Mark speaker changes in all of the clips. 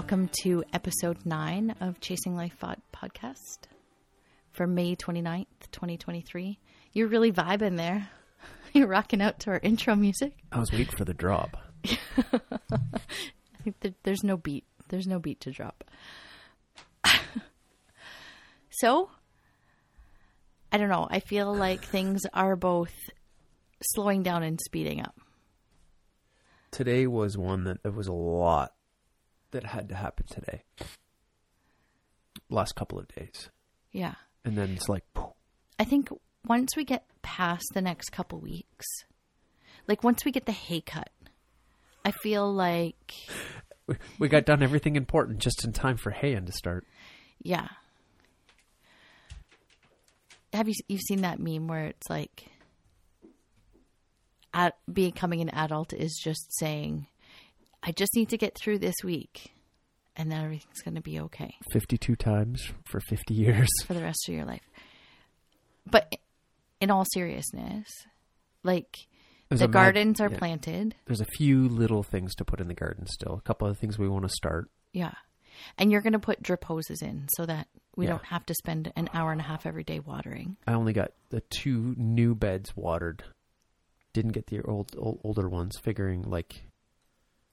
Speaker 1: Welcome to episode nine of Chasing Life Pod- podcast for May 29th, 2023. You're really vibing there. You're rocking out to our intro music.
Speaker 2: I was waiting for the drop.
Speaker 1: I think there, there's no beat. There's no beat to drop. so, I don't know. I feel like things are both slowing down and speeding up.
Speaker 2: Today was one that there was a lot that had to happen today. Last couple of days.
Speaker 1: Yeah.
Speaker 2: And then it's like, poof.
Speaker 1: I think once we get past the next couple weeks, like once we get the hay cut, I feel like,
Speaker 2: we- got done everything important just in time for haying to start.
Speaker 1: yeah. Have you you've seen that meme where it's like, at becoming an adult is just saying, I just need to get through this week, and then everything's going to be okay.
Speaker 2: 52 times for 50 years.
Speaker 1: for the rest of your life. But in all seriousness, like
Speaker 2: There's
Speaker 1: the
Speaker 2: a mag-
Speaker 1: gardens are
Speaker 2: yeah.
Speaker 1: planted.
Speaker 2: There's a few little things to put in the garden still. A couple of things we want to start.
Speaker 1: Yeah. And you're going to put drip hoses in so that we
Speaker 2: Yeah.
Speaker 1: don't have to spend an hour and a half every day watering.
Speaker 2: I only got the two new beds watered. Didn't get the old, old older ones. Figuring like,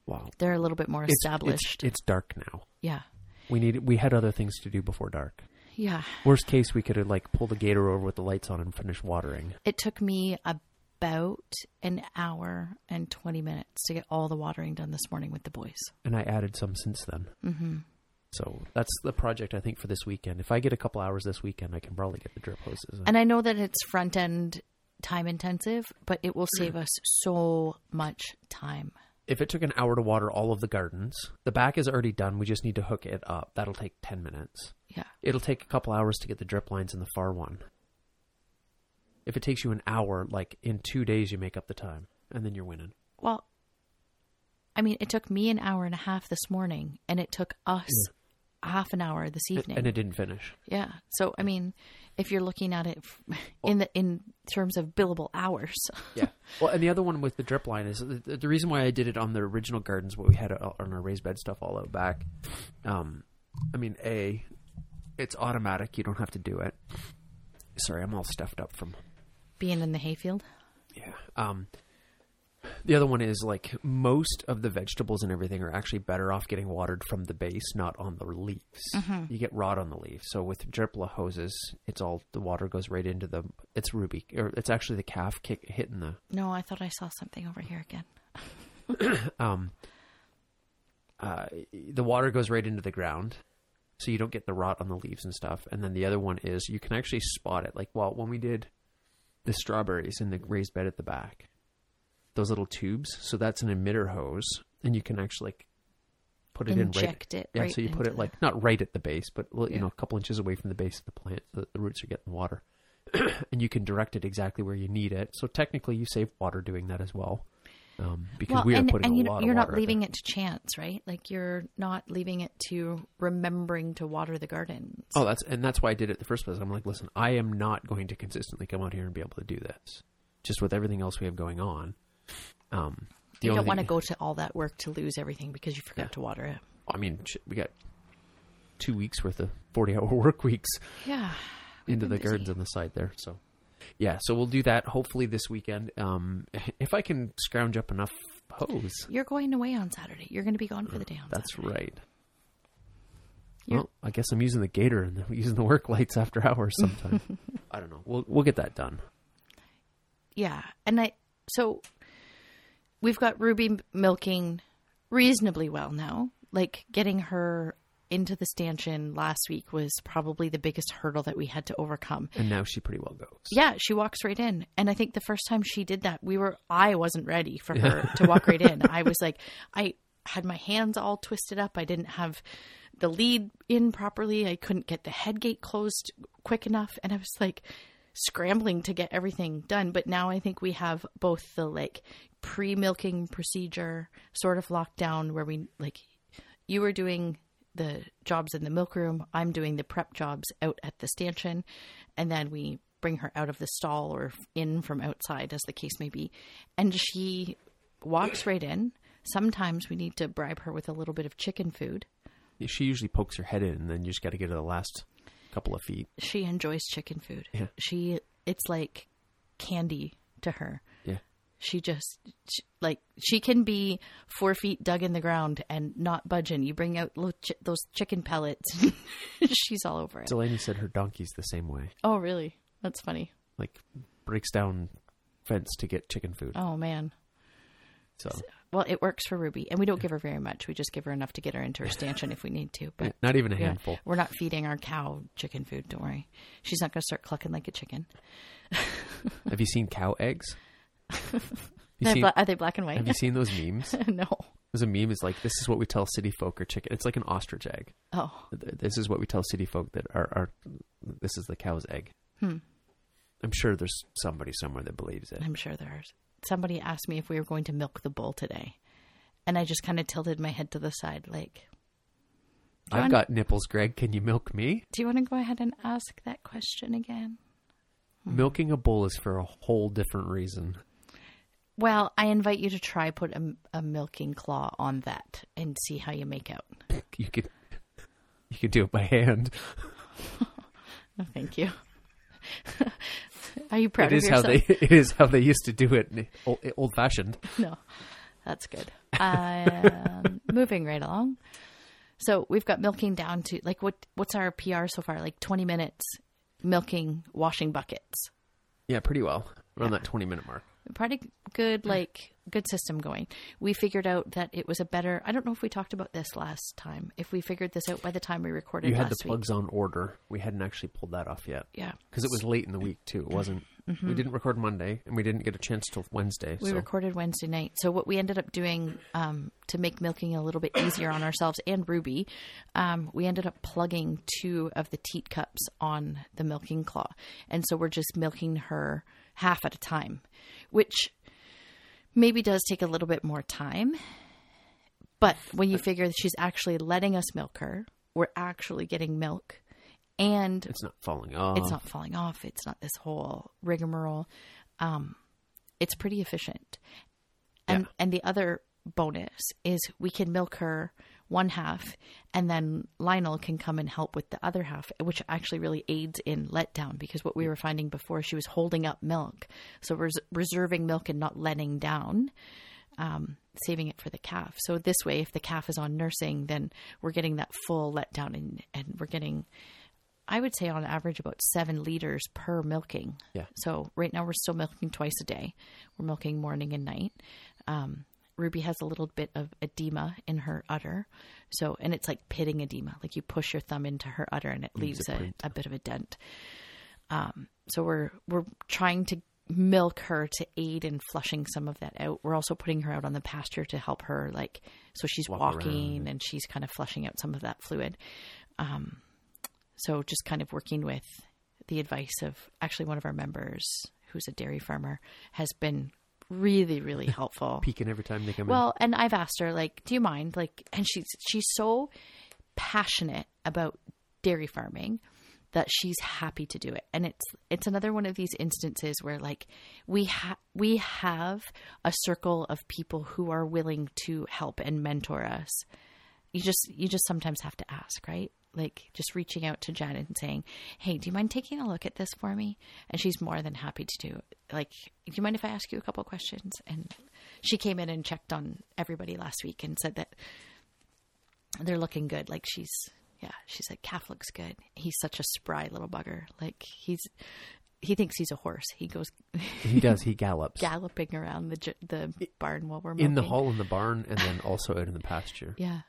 Speaker 2: wow,
Speaker 1: They're a little bit more
Speaker 2: It's-
Speaker 1: established.
Speaker 2: It's, it's dark now.
Speaker 1: yeah.
Speaker 2: We need. We had other things to do before dark.
Speaker 1: Yeah.
Speaker 2: Worst case, we could have like pulled the gator over with the lights on and finished watering.
Speaker 1: It took me about an hour and 20 minutes to get all the watering done this morning with the boys.
Speaker 2: and I added some since then. Mm-hmm. So that's the project I think for this weekend. If I get a couple hours this weekend, I can probably get the drip hoses.
Speaker 1: And I know that it's front end time intensive, but it will save us so much time.
Speaker 2: If it took an hour to water all of the gardens, the back is already done. We just need to hook it up. That'll take ten minutes.
Speaker 1: Yeah.
Speaker 2: It'll take a couple hours to get the drip lines in the far one. If it takes you an hour, like in two days, you make up the time, and then you're winning.
Speaker 1: Well, I mean, it took me an hour and a half this morning, and it took us a half an hour this evening.
Speaker 2: And it didn't finish.
Speaker 1: yeah. So, I mean, if you're looking at it in the in terms of billable hours,
Speaker 2: Yeah. Well, and the other one with the drip line is the, the reason why I did it on the original gardens, what we had uh, on our raised bed stuff all out back. Um, I mean, a, it's automatic. You don't have to do it. Sorry, I'm all stuffed up from.
Speaker 1: being in the hayfield.
Speaker 2: Yeah. Um, the other one is like most of the vegetables and everything are actually better off getting watered from the base, not on the leaves. You get rot on the leaf. So with drip la hoses, it's all the water goes right into the. It's ruby, or it's actually the calf kick hitting the
Speaker 1: No, I thought I saw something over here again.
Speaker 2: um, uh, the water goes right into the ground, so you don't get the rot on the leaves and stuff. And then the other one is you can actually spot it. Like, well, when we did the strawberries in the raised bed at the back, those little tubes. So that's an emitter hose, and you can actually like, put it
Speaker 1: Inject
Speaker 2: in right.
Speaker 1: it
Speaker 2: Yeah,
Speaker 1: right
Speaker 2: so you put it like not right at the base, but you
Speaker 1: Yeah.
Speaker 2: know, a couple inches away from the base of the plant. The, the roots are getting water. and you can direct it exactly where you need it. So technically, you save water doing that as well, um, because
Speaker 1: well,
Speaker 2: we are
Speaker 1: and,
Speaker 2: putting
Speaker 1: and
Speaker 2: a
Speaker 1: you,
Speaker 2: lot
Speaker 1: you're not leaving it to chance, right? Like you're not leaving it to remembering to water the gardens.
Speaker 2: Oh, that's and that's why I did it the first place. I'm like, listen, I am not going to consistently come out here and be able to do this, just with everything else we have going on. Um,
Speaker 1: you don't want to go to all that work to lose everything because you forgot
Speaker 2: Yeah.
Speaker 1: to water it.
Speaker 2: I mean, we got two weeks worth of 40 hour work weeks
Speaker 1: Yeah.
Speaker 2: into the
Speaker 1: busy.
Speaker 2: gardens on the side there. So, yeah, so we'll do that hopefully this weekend. Um, if I can scrounge up enough hose.
Speaker 1: You're going away on Saturday. You're going to be gone for the day on
Speaker 2: That's
Speaker 1: Saturday.
Speaker 2: right.
Speaker 1: You're-
Speaker 2: Well, I guess I'm using the gator and using the work lights after hours sometime. I don't know. We'll we'll get that done.
Speaker 1: Yeah. And I, so we've got Ruby milking reasonably well now. Like getting her into the stanchion last week was probably the biggest hurdle that we had to overcome.
Speaker 2: And now she pretty well goes.
Speaker 1: Yeah, she walks right in. And I think the first time she did that, we were I wasn't ready for her to walk right in. I was like I had my hands all twisted up. I didn't have the lead in properly. I couldn't get the head gate closed quick enough and I was like scrambling to get everything done. But now I think we have both the like pre-milking procedure sort of lockdown where we like you were doing the jobs in the milk room. I'm doing the prep jobs out at the stanchion. And then we bring her out of the stall or in from outside, as the case may be. And she walks right in. Sometimes we need to bribe her with a little bit of chicken food
Speaker 2: she usually pokes her head in, and then you just got to get to the last couple of feet.
Speaker 1: She enjoys chicken food.
Speaker 2: Yeah.
Speaker 1: She it's like candy to her. She just she, like she can be four feet dug in the ground and not budging. You bring out little chi- those chicken pellets, she's all over it.
Speaker 2: Delaney said her donkey's the same way.
Speaker 1: oh, really? That's funny.
Speaker 2: Like breaks down fence to get chicken food.
Speaker 1: Oh man.
Speaker 2: So
Speaker 1: Well, it works for Ruby, and we don't give her very much. We just give her enough to get her into her stanchion if we need to. But
Speaker 2: not even a handful.
Speaker 1: we're not feeding our cow chicken food. Don't worry. She's not going to start clucking like a chicken.
Speaker 2: Have you seen cow eggs? Have you
Speaker 1: They're
Speaker 2: seen,
Speaker 1: bla- are they black and white?
Speaker 2: have you seen those memes?
Speaker 1: no.
Speaker 2: There's a meme is like this is what we tell city folk are chicken. It's like an ostrich egg.
Speaker 1: Oh,
Speaker 2: This is what we tell city folk that are, are this is the cow's egg.
Speaker 1: Hmm.
Speaker 2: I'm sure there's somebody somewhere that believes it.
Speaker 1: I'm sure there's. Somebody asked me if we were going to milk the bull today, and I just kind of tilted my head to the side, like,
Speaker 2: I've
Speaker 1: John-
Speaker 2: got nipples, Greg. Can you milk me?
Speaker 1: "Do you want to go ahead and ask that question again?" Hmm.
Speaker 2: Milking a bull is for a whole different reason.
Speaker 1: Well, I invite you to try put a, a milking claw on that and see how you make out.
Speaker 2: You could you could do it by hand.
Speaker 1: Oh, thank you. Are you proud
Speaker 2: It
Speaker 1: of
Speaker 2: is how they it is how they used to do it, old, old fashioned.
Speaker 1: no, that's good. Um, moving right along. So we've got milking down to like what? What's our PR so far? Like twenty minutes milking washing buckets.
Speaker 2: Yeah, pretty well around that twenty minute mark.
Speaker 1: Pretty good, like good system going. We figured out that it was a better. I don't know if we talked about this last time. If we figured this out by the time we recorded
Speaker 2: You had the
Speaker 1: last week.
Speaker 2: plugs on order. We hadn't actually pulled that off yet
Speaker 1: Yeah,
Speaker 2: because it was late in the week too. It wasn't. We didn't record Monday, and we didn't get a chance till Wednesday.
Speaker 1: Mm-hmm. We
Speaker 2: so
Speaker 1: recorded Wednesday night. So what we ended up doing um, to make milking a little bit easier on ourselves and Ruby, um, we ended up plugging two of the teat cups on the milking claw, and so we're just milking her half at a time, which maybe does take a little bit more time. But when you figure that she's actually letting us milk her, we're actually getting milk, and
Speaker 2: it's not falling off.
Speaker 1: it's not falling off. It's not this whole rigmarole. Um, it's pretty efficient. And
Speaker 2: Yeah.
Speaker 1: and the other bonus is we can milk her one half, and then Lionel can come and help with the other half, which actually really aids in letdown because what we were finding before she was holding up milk, so res- reserving milk and not letting down. Um, saving it for the calf. So this way, if the calf is on nursing, then we're getting that full letdown, and and we're getting I would say on average about seven liters per milking.
Speaker 2: Yeah.
Speaker 1: So right now we're still milking twice a day. We're milking morning and night. Um, Ruby has a little bit of edema in her udder. So, and it's like pitting edema. Like you push your thumb into her udder and it leaves
Speaker 2: a
Speaker 1: a, bit of a dent. Um, so we're, we're trying to milk her to aid in flushing some of that out. We're also putting her out on the pasture to help her like, so she's
Speaker 2: Walk
Speaker 1: walking
Speaker 2: around.
Speaker 1: and she's kind of flushing out some of that fluid. Um, so just kind of working with the advice of actually one of our members who's a dairy farmer has been really really helpful.
Speaker 2: Peeking every time they come
Speaker 1: well and i've asked her like do you mind? Like and she's she's so passionate about dairy farming that she's happy to do it. And it's it's another one of these instances where like we have we have a circle of people who are willing to help and mentor us. You just you just sometimes have to ask right like just reaching out to Janet and saying, "Hey, do you mind taking a look at this for me?" And she's more than happy to do. Like, do you mind if I ask you a couple questions? And she came in and checked on everybody last week and said that they're looking good. Like she's yeah, she said calf looks good. He's such a spry little bugger. Like he's he thinks he's a horse. He goes.
Speaker 2: He does. He gallops
Speaker 1: galloping around the the barn while we're
Speaker 2: in the hall in the barn, and then also out in the pasture.
Speaker 1: Yeah.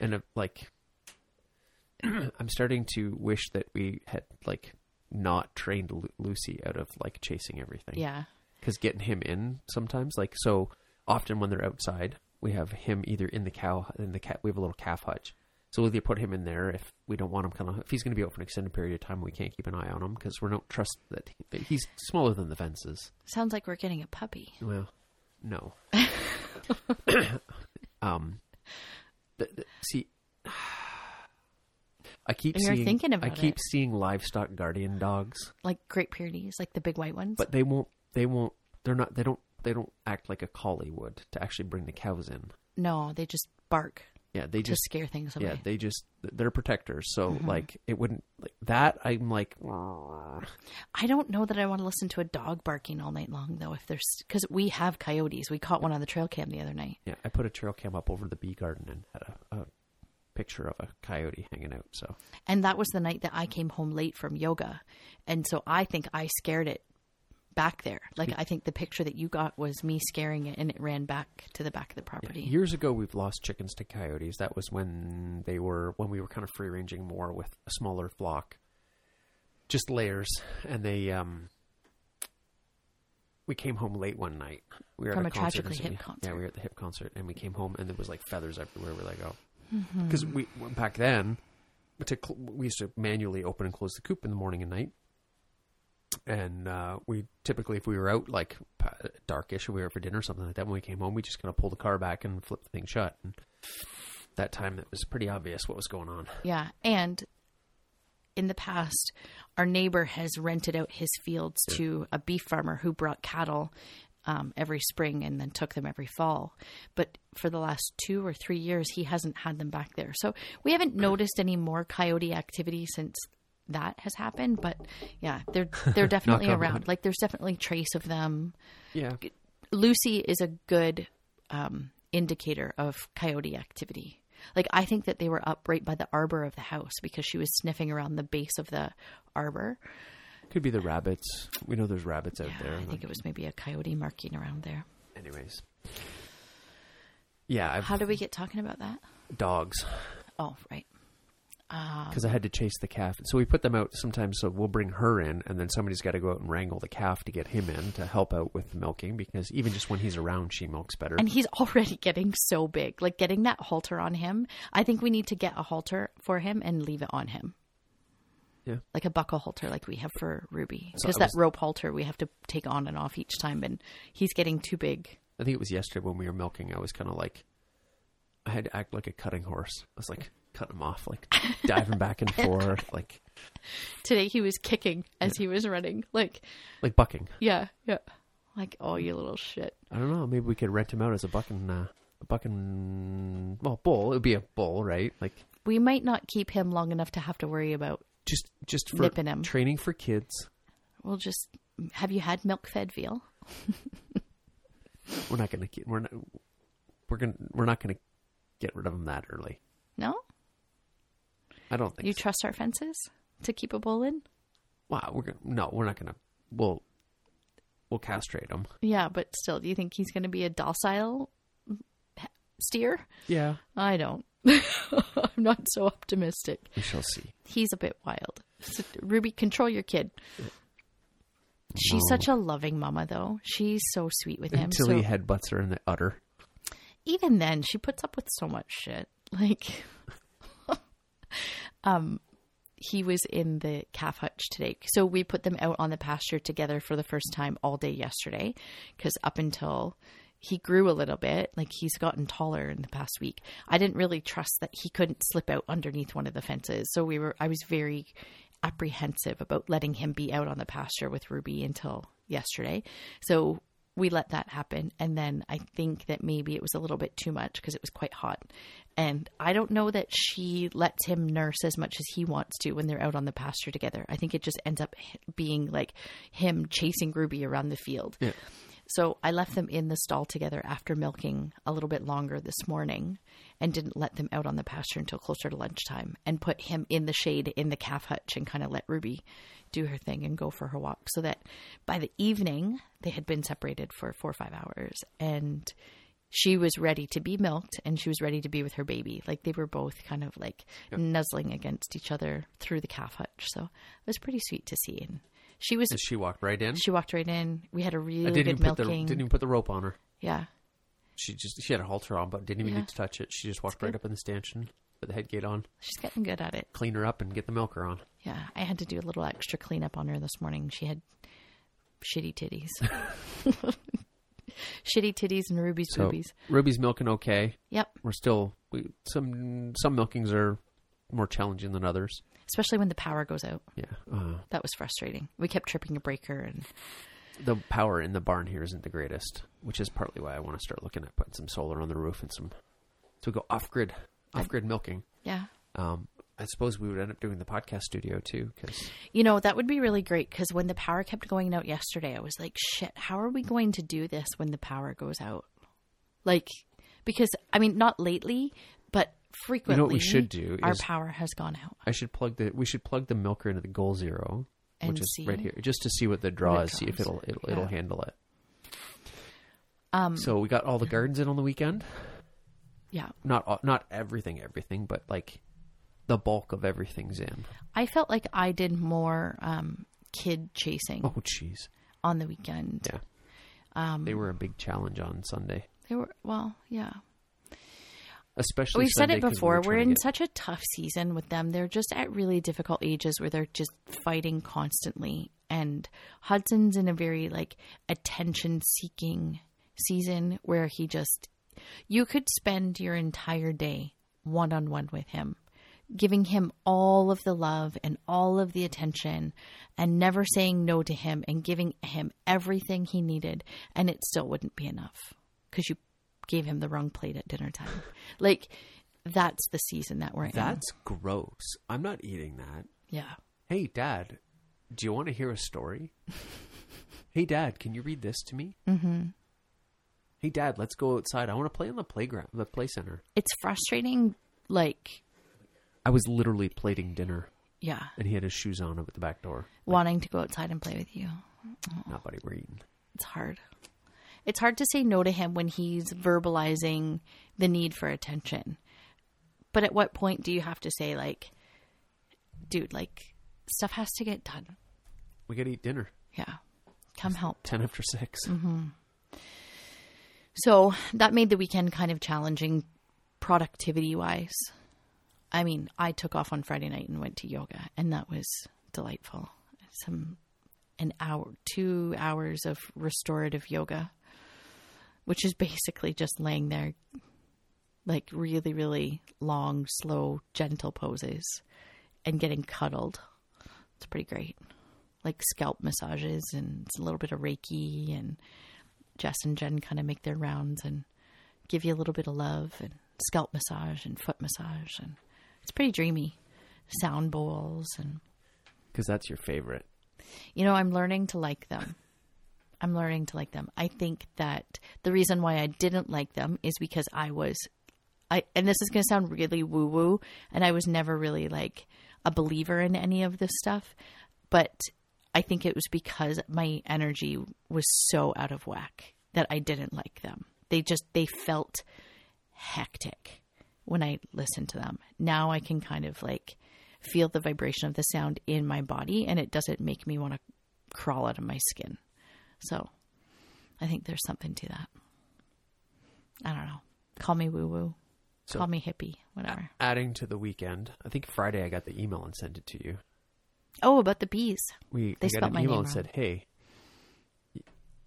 Speaker 2: And uh, like, I'm starting to wish that we had like not trained Lu- Lucy out of like chasing everything.
Speaker 1: Yeah.
Speaker 2: because getting him in sometimes like so often when they're outside we have him either in the cow in the cat we have a little calf hutch so we'll either put him in there if we don't want him kind of if he's going to be out for an extended period of time we can't keep an eye on him because we don't trust that, he, that he's smaller than the fences
Speaker 1: Sounds like we're getting a puppy.
Speaker 2: well no um the, the- see I keep
Speaker 1: You're
Speaker 2: seeing
Speaker 1: thinking
Speaker 2: I keep
Speaker 1: it.
Speaker 2: seeing livestock guardian dogs
Speaker 1: Like Great Pyrenees, like the big white ones.
Speaker 2: but they won't they won't they're not they don't they don't act like a collie would to actually bring the cows in
Speaker 1: no, they just bark.
Speaker 2: Yeah, they just
Speaker 1: scare things away.
Speaker 2: yeah they just they're protectors. So
Speaker 1: Mm-hmm.
Speaker 2: like it wouldn't like that. I'm like
Speaker 1: I don't know that I want to listen to a dog barking all night long though. If there's because we have coyotes. We caught one on the trail cam the other night.
Speaker 2: yeah. I put a trail cam up over the bee garden and had a, a picture of a coyote hanging out. So
Speaker 1: And that was the night that I came home late from yoga. And so I think I scared it back there. Like I think the picture that you got was me scaring it and it ran back to the back of the
Speaker 2: yeah,
Speaker 1: property.
Speaker 2: years ago we've lost chickens to coyotes. That was when they were when we were kind of free ranging more with a smaller flock, just layers, and they um. We came home late one night. We were
Speaker 1: From
Speaker 2: at a,
Speaker 1: a
Speaker 2: concert
Speaker 1: Tragically Hip concert.
Speaker 2: Yeah, we were at the hip concert, and we came home, and there was like feathers everywhere. We're like, oh,
Speaker 1: Mm-hmm.
Speaker 2: because we back then to cl- we used to manually open and close the coop in the morning and night and uh, we typically if we were out like darkish or we were out for dinner or something like that when we came home we just kind of pull the car back and flip the thing shut and that time it was pretty obvious what was going on
Speaker 1: Yeah. And in the past, our neighbor has rented out his fields to a beef farmer who brought cattle um, every spring and then took them every fall. But for the last two or three years, he hasn't had them back there. So we haven't noticed any more coyote activity since that has happened. But yeah, they're they're definitely around. Like there's definitely trace of them.
Speaker 2: yeah
Speaker 1: Lucy is a good um, indicator of coyote activity. Like I think that they were up right by the arbor of the house because she was sniffing around the base of the arbor.
Speaker 2: Could be the rabbits we know there's rabbits out
Speaker 1: Yeah,
Speaker 2: there
Speaker 1: I think it was maybe a coyote marking around there.
Speaker 2: anyways yeah I've
Speaker 1: How do we get talking about that?
Speaker 2: dogs
Speaker 1: Oh, right.
Speaker 2: Um, because I had to chase the calf. So we put them out sometimes. So we'll bring her in, and then somebody's got to go out and wrangle the calf to get him in to help out with the milking. Because even just when he's around, she milks better.
Speaker 1: And he's already getting so big. Like getting that halter on him. I think we need to get a halter for him and leave it on him.
Speaker 2: Yeah.
Speaker 1: Like a buckle halter like we have for Ruby. Because
Speaker 2: I
Speaker 1: that
Speaker 2: was-
Speaker 1: rope halter we have to take on and off each time and he's getting too big.
Speaker 2: I think it was yesterday when we were milking. I was kind of like, I had to act like a cutting horse. I was like cutting him off, like diving back and forth, like
Speaker 1: Today he was kicking as he was running. Like,
Speaker 2: like bucking.
Speaker 1: yeah, yeah. Like, oh, you little shit.
Speaker 2: I don't know. Maybe we could rent him out as a bucking, uh, a bucking. Well, bull. It would be a bull, right? Like
Speaker 1: We might not keep him long enough to have to worry about.
Speaker 2: Just just for
Speaker 1: Nipping him.
Speaker 2: training for kids.
Speaker 1: We'll just. Have you had milk fed veal?
Speaker 2: We're not gonna get. We're not. We're gonna. We're not gonna get rid of him that early.
Speaker 1: No?
Speaker 2: I don't think.
Speaker 1: You
Speaker 2: so.
Speaker 1: trust our fences to keep a bull in?
Speaker 2: Wow, we're gonna no, we're not gonna. We'll we'll castrate him.
Speaker 1: Yeah, but still, do you think he's going to be a docile steer?
Speaker 2: Yeah,
Speaker 1: I don't. I'm not so optimistic.
Speaker 2: we shall see.
Speaker 1: He's a bit wild. So, Ruby, control your kid. She's
Speaker 2: No.
Speaker 1: such a loving mama, though. She's so sweet with him.
Speaker 2: Until
Speaker 1: so
Speaker 2: he headbutts her in the udder.
Speaker 1: even then, she puts up with so much shit. Like, um, he was in the calf hutch today. So we put them out on the pasture together for the first time all day yesterday. Because up until he grew a little bit, like he's gotten taller in the past week, I didn't really trust that he couldn't slip out underneath one of the fences. So we were, I was very apprehensive about letting him be out on the pasture with Ruby until yesterday. So we let that happen. And then I think that maybe it was a little bit too much because it was quite hot. And I don't know that she lets him nurse as much as he wants to when they're out on the pasture together. I think it just ends up being like him chasing Ruby around the field.
Speaker 2: Yeah.
Speaker 1: So I left them in the stall together after milking a little bit longer this morning and didn't let them out on the pasture until closer to lunchtime and put him in the shade in the calf hutch and kind of let Ruby do her thing and go for her walk so that by the evening they had been separated for four or five hours and she was ready to be milked and she was ready to be with her baby. Like they were both kind of like nuzzling against each other through the calf hutch. So it was pretty sweet to see. And she was
Speaker 2: And she walked right in.
Speaker 1: she walked right in. We had a really
Speaker 2: didn't
Speaker 1: good
Speaker 2: even put the
Speaker 1: milking.
Speaker 2: didn't even put the rope on her.
Speaker 1: yeah.
Speaker 2: She just she had a halter on, but didn't even
Speaker 1: Yeah.
Speaker 2: need to touch it. She just walked right up in the stanchion, put the head gate on,
Speaker 1: She's getting good at it.
Speaker 2: clean her up, and get the milker on.
Speaker 1: Yeah. I had to do a little extra cleanup on her this morning. She had shitty titties. shitty titties and Ruby's
Speaker 2: So
Speaker 1: boobies.
Speaker 2: Ruby's milking okay.
Speaker 1: Yep.
Speaker 2: We're still we some some milkings are more challenging than others.
Speaker 1: Especially when the power goes out.
Speaker 2: Yeah, uh,
Speaker 1: That was frustrating. We kept tripping a breaker and
Speaker 2: the power in the barn here isn't the greatest, which is partly why I want to start looking at putting some solar on the roof and some so we go off grid. off grid milking.
Speaker 1: Yeah.
Speaker 2: Um, I suppose we would end up doing the podcast studio too, because
Speaker 1: You know, that would be really great because when the power kept going out yesterday, I was like, shit, how are we going to do this when the power goes out? Like, because, I mean, not lately, but what
Speaker 2: we should do
Speaker 1: Our power has gone out.
Speaker 2: I should plug the we should plug the milker into the Goal Zero,
Speaker 1: And
Speaker 2: which is right here, just to see what the draw is. see if it'll it'll, it'll handle it.
Speaker 1: Um,
Speaker 2: So we got all the gardens in on the weekend.
Speaker 1: yeah.
Speaker 2: Not all- not everything, everything, but like the bulk of everything's in.
Speaker 1: I felt like I did more um, kid chasing
Speaker 2: Oh, jeez.
Speaker 1: on the weekend.
Speaker 2: Yeah.
Speaker 1: Um,
Speaker 2: They were a big challenge on Sunday,
Speaker 1: They were, well, yeah.
Speaker 2: Especially.
Speaker 1: We've said
Speaker 2: Sunday
Speaker 1: it
Speaker 2: 'cause we
Speaker 1: before.
Speaker 2: were
Speaker 1: We're
Speaker 2: trying to
Speaker 1: in such a tough season with them. They're just at really difficult ages where they're just fighting constantly. And Hudson's in a very like attention seeking season where he just, you could spend your entire day one on one with him, giving him all of the love and all of the attention and never saying no to him and giving him everything he needed. And it still wouldn't be enough because you gave him the wrong plate at dinner time. Like that's the season that we're in.
Speaker 2: That's gross. I'm not eating that.
Speaker 1: yeah.
Speaker 2: Hey, Dad, do you want to hear a story? hey, Dad, can you read this to me? Mm-hmm. Hey, Dad, let's go outside. I want to play on the playground, the play center.
Speaker 1: It's frustrating. Like
Speaker 2: I was literally plating dinner,
Speaker 1: yeah,
Speaker 2: and he had his shoes on at the back door.
Speaker 1: wanting to go outside and play with you.
Speaker 2: Not buddy, we're eating.
Speaker 1: It's hard. It's hard to say no to him when he's verbalizing the need for attention. But at what point do you have to say like, dude, like stuff has to get done.
Speaker 2: We got to eat dinner.
Speaker 1: Yeah. Come help.
Speaker 2: 10 after 6. Mm-hmm.
Speaker 1: So that made the weekend kind of challenging productivity wise. I mean, I took off on Friday night and went to yoga, and that was delightful. Some an hour, two hours of restorative yoga, which is basically just laying there, like really, really long, slow, gentle poses, and getting cuddled. It's pretty great. Like scalp massages and it's a little bit of Reiki and Jess and Jen kind of make their rounds and give you a little bit of love and scalp massage and foot massage and it's pretty dreamy. Sound bowls and
Speaker 2: Because that's your favorite.
Speaker 1: you know, I'm learning to like them. I'm learning to like them. I think that the reason why I didn't like them is because I was I and this is going to sound really woo woo and I was never really like a believer in any of this stuff, but I think it was because my energy was so out of whack that I didn't like them. They just they felt hectic when I listened to them. Now I can kind of like feel the vibration of the sound in my body and it doesn't make me want to crawl out of my skin. So I think there's something to that. I don't know. Call me woo woo.
Speaker 2: So-
Speaker 1: Call me hippie, whatever.
Speaker 2: Adding to the weekend, I think Friday I got the email and sent it to you.
Speaker 1: Oh, about the bees.
Speaker 2: We,
Speaker 1: They
Speaker 2: we got an
Speaker 1: my
Speaker 2: email and
Speaker 1: wrong.
Speaker 2: said, hey,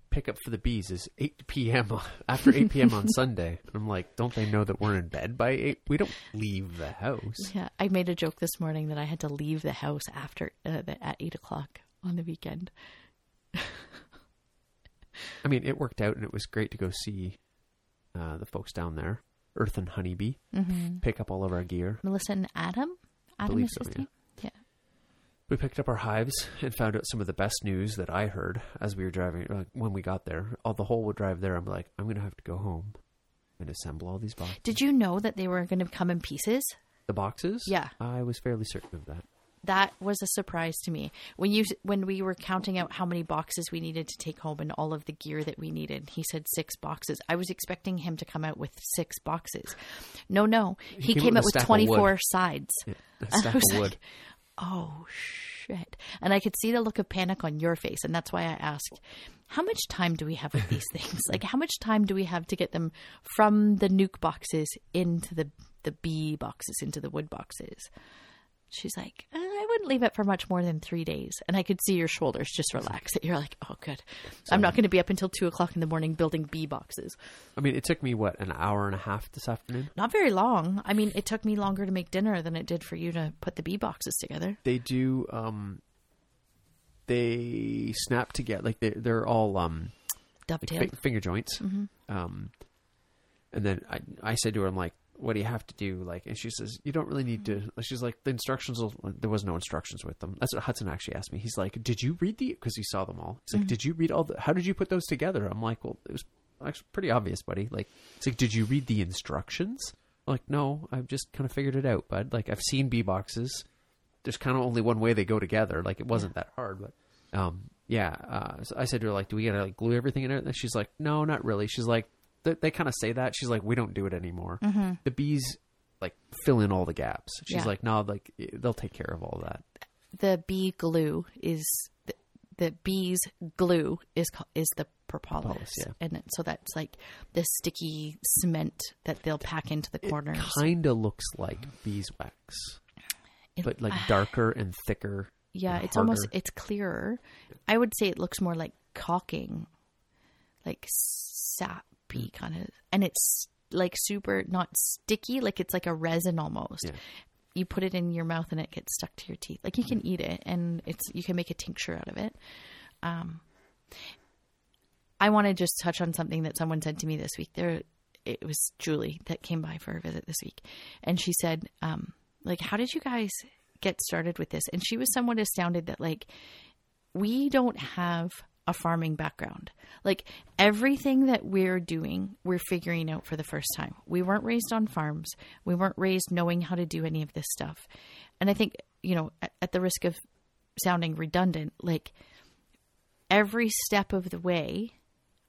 Speaker 2: pick up for the bees is 8 p.m. after 8 p.m. on Sunday. And I'm like, don't they know that we're in bed by 8? We don't leave the house.
Speaker 1: Yeah, I made a joke this morning that I had to leave the house after uh, the, at eight o'clock on the weekend.
Speaker 2: I mean, it worked out and it was great to go see uh, the folks down there, Earth and Honeybee,
Speaker 1: Mm-hmm.
Speaker 2: pick up all of our gear.
Speaker 1: Melissa and Adam. Adam is
Speaker 2: so,
Speaker 1: his
Speaker 2: yeah.
Speaker 1: name. Yeah.
Speaker 2: We picked up our hives and found out some of the best news that I heard as we were driving. Like when we got there, all the whole would drive there, I'm like, I'm gonna have to go home and assemble all these boxes.
Speaker 1: Did you know that they were going to come in pieces?
Speaker 2: the boxes?
Speaker 1: Yeah.
Speaker 2: I was fairly certain of that.
Speaker 1: That was a surprise to me when you when we were counting out how many boxes we needed to take home and all of the gear that we needed. He said six boxes. I was expecting him to come out with six boxes. No, no, he,
Speaker 2: came
Speaker 1: came,
Speaker 2: out with
Speaker 1: with twenty four sides.
Speaker 2: Yeah, stack of wood.
Speaker 1: like, oh shit! And I could see the look of panic on your face, and that's why I asked, how much time do we have with these things? like, how much time do we have to get them from the nuc boxes into the the bee boxes into the wood boxes? She's like, uh, wouldn't leave it for much more than three days. And I could see your shoulders just relax. You're like, oh, good. I'm not going to be up until two o'clock in the morning building bee boxes.
Speaker 2: I mean, it took me what an hour and a half this afternoon.
Speaker 1: Not very long. I mean, it took me longer to make dinner than it did for you to put the bee boxes together.
Speaker 2: They do. um They snap together like they they're all um
Speaker 1: Dovetail.
Speaker 2: fi- finger joints. Um, and then I I said to her, I'm like, what do you have to do? Like, and she says, you don't really need to. She's like, the instructions. Will, there was no instructions with them. That's what Hudson actually asked me. He's like, did you read the? Because he saw them all. He's like, did you read all the? How did you put those together? I'm like, well, it was actually pretty obvious, buddy. Like, it's like, did you read the instructions? I'm like, no, I've just kind of figured it out, bud. Like, I've seen bee boxes. There's kind of only one way they go together. Like, it wasn't that hard, but um, yeah. Uh, so I said to her, like, do we gotta like glue everything in it? And she's like, no, not really. She's like, they, they kind of say that. She's like, we don't do it anymore. Mm-hmm. The bees like fill in all the gaps. She's
Speaker 1: Yeah.
Speaker 2: like, no, like they'll take care of all that.
Speaker 1: The bee glue is the, the bees glue is is the propolis,
Speaker 2: Propolis, yeah.
Speaker 1: and so that's like the sticky cement that they'll pack into the corners.
Speaker 2: Kind of looks like beeswax,
Speaker 1: It-
Speaker 2: but like uh, darker and thicker.
Speaker 1: yeah,
Speaker 2: and
Speaker 1: it's almost it's clearer. I would say it looks more like caulking, like sappy kind of, and it's like super not sticky, like it's like a resin almost.
Speaker 2: Yeah.
Speaker 1: You put it in your mouth and it gets stuck to your teeth. Like you can eat it, and it's you can make a tincture out of it. Um, I want to just touch on something that someone said to me this week. There, it was Julie that came by for a visit this week, and she said, um, "Like, how did you guys get started with this?" And she was somewhat astounded that like we don't have a farming background. Like everything that we're doing, we're figuring out for the first time. We weren't raised on farms. We weren't raised knowing how to do any of this stuff. And I think, you know, at, at the risk of sounding redundant, like every step of the way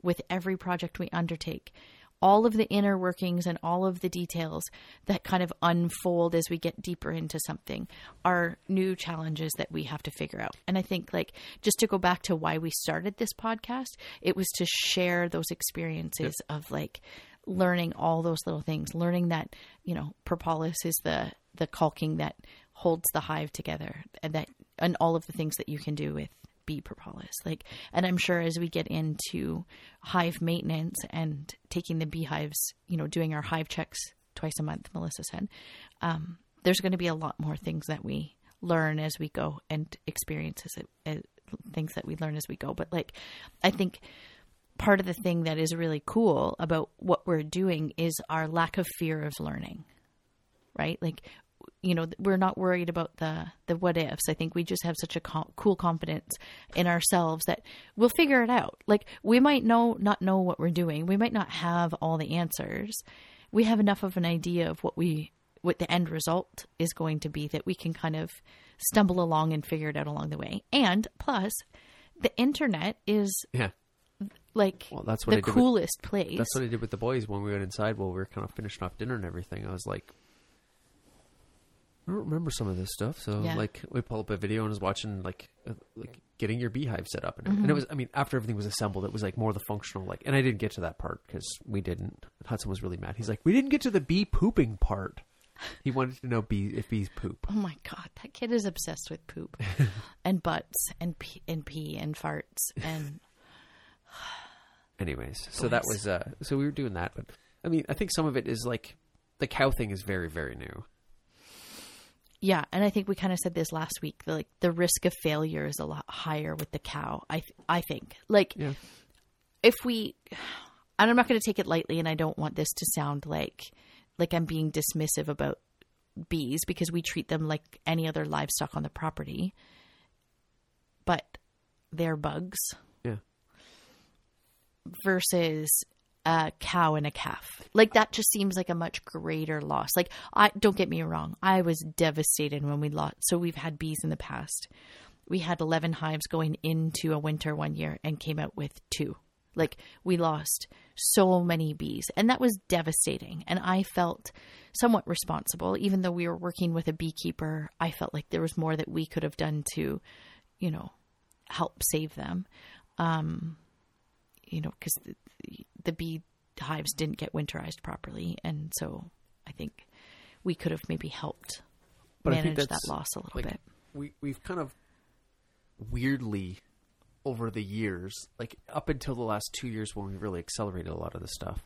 Speaker 1: with every project we undertake, all of the inner workings and all of the details that kind of unfold as we get deeper into something are new challenges that we have to figure out. And I think, like, just to go back to why we started this podcast, it was to share those experiences of like learning all those little things, learning that, you know, propolis is the, the caulking that holds the hive together and that, and all of the things that you can do with bee propolis. Like and i'm sure as we get into hive maintenance and taking the beehives you know doing our hive checks twice a month melissa said um, there's going to be a lot more things that we learn as we go and experiences uh, things that we learn as we go. But like i think part of the thing that is really cool about what we're doing is our lack of fear of learning right? Like you know we're not worried about the the what ifs. I think we just have such a co- cool confidence in ourselves that we'll figure it out. Like we might know not know what we're doing. We might not have all the answers. We have enough of an idea of what we what the end result is going to be that we can kind of stumble along and figure it out along the way. And plus the internet is
Speaker 2: Yeah,
Speaker 1: like
Speaker 2: Well, that's what
Speaker 1: the
Speaker 2: did with-
Speaker 1: coolest place.
Speaker 2: that's what I did with the boys when we went inside while we were kind of finishing off dinner and everything. I was like, I don't remember some of this stuff. So
Speaker 1: Yeah.
Speaker 2: like we pull up a video and was watching like uh, like getting your beehive set up and,
Speaker 1: Mm-hmm.
Speaker 2: and it was I mean after everything was assembled it was like more the functional like and I didn't get to that part because we didn't. Hudson was really mad. He's like we didn't get to the bee pooping part. He wanted to know bee if bees poop.
Speaker 1: Oh my god, that kid is obsessed with poop and butts and pee and pee and farts and
Speaker 2: Anyways, so that was uh so we were doing that, but I mean I think some of it is like the cow thing is very very new.
Speaker 1: Yeah, and I think we kind of said this last week. the, Like the risk of failure is a lot higher with the cow. I th- I think like
Speaker 2: Yeah.
Speaker 1: if we, and I'm not going to take it lightly, and I don't want this to sound like like I'm being dismissive about bees because we treat them like any other livestock on the property, but they're bugs.
Speaker 2: Yeah.
Speaker 1: versus a cow and a calf. Like that just seems like a much greater loss. Like I don't get me wrong, I was devastated when we lost. So we've had bees in the past. We had 11 hives going into a winter one year and came out with two. Like we lost so many bees and that was devastating and I felt somewhat responsible even though we were working with a beekeeper. I felt like there was more that we could have done to, you know, help save them Um you know, because the, bee hives didn't get winterized properly, and so I think we could have maybe helped
Speaker 2: But I think
Speaker 1: manage that loss a little
Speaker 2: like,
Speaker 1: bit.
Speaker 2: We we've kind of weirdly over the years, like up until the last two years when we really accelerated a lot of the stuff.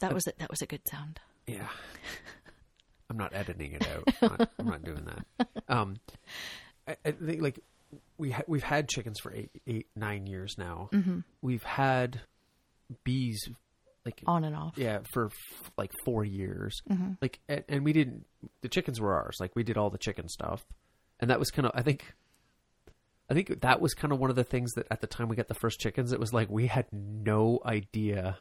Speaker 1: That was a, that was a good sound.
Speaker 2: Yeah. I'm not editing it out. I'm not, I'm not doing that. Um, I, I think like we ha- we've had chickens for eight, eight, nine years now. Mm-hmm. We've had bees like
Speaker 1: on and off.
Speaker 2: yeah for f- like four years
Speaker 1: Mm-hmm.
Speaker 2: like and, and we didn't the chickens were ours like we did all the chicken stuff and that was kind of i think i think that was kind of one of the things that at the time we got the first chickens it was like we had no idea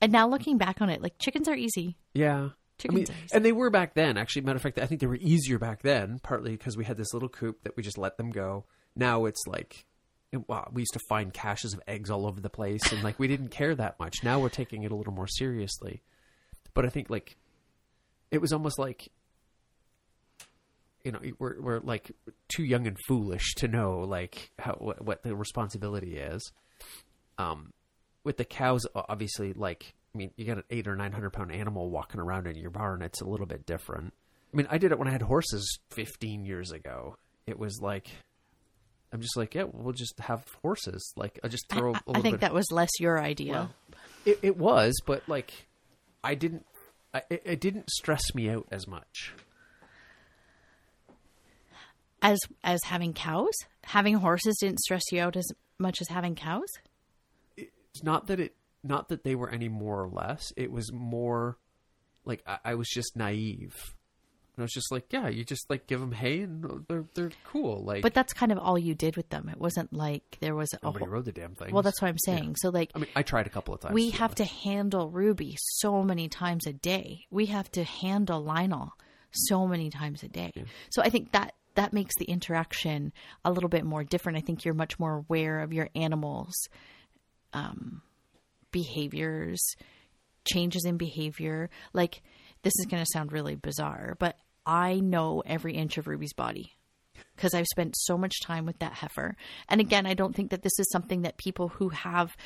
Speaker 1: And now looking back on it, like chickens are easy.
Speaker 2: yeah
Speaker 1: Chickens
Speaker 2: I mean, and they were back then. Actually, matter of fact, I think they were easier back then. Partly because we had this little coop that we just let them go. Now it's like, it- wow, we used to find caches of eggs all over the place, and like we didn't care that much. Now we're taking it a little more seriously. But I think like, it was almost like, you know, we're we're like too young and foolish to know like how what, what the responsibility is. Um, with the cows, obviously, like I mean, you got an eight or nine hundred pound animal walking around in your barn. It's a little bit different. I mean, I did it when I had horses fifteen years ago. It was like, I'm just like, yeah, we'll just have horses. Like, I just throw a
Speaker 1: I, I think
Speaker 2: bit.
Speaker 1: that was less your idea.
Speaker 2: Well, it, it was, but like, I didn't. I, it, it didn't stress me out as much.
Speaker 1: as as having cows, having horses didn't stress you out as much as having cows.
Speaker 2: It's not that it, not that they were any more or less. It was more like I, I was just naive. And I was just like, yeah, you just like give them hay and they're they're cool. Like,
Speaker 1: But that's kind of all you did with them. It wasn't like there was a
Speaker 2: nobody
Speaker 1: whole,
Speaker 2: rode the damn thing.
Speaker 1: well. That's what I'm saying. So like
Speaker 2: I mean, I tried a couple of times.
Speaker 1: we have to handle Ruby so many times a day. We have to handle Lionel so many times a day. So I think that that makes the interaction a little bit more different. I think you're much more aware of your animals' um, behaviors, changes in behavior. Like this is going to sound really bizarre, but I know every inch of Ruby's body because I've spent so much time with that heifer. And again, I don't think that this is something that people who have,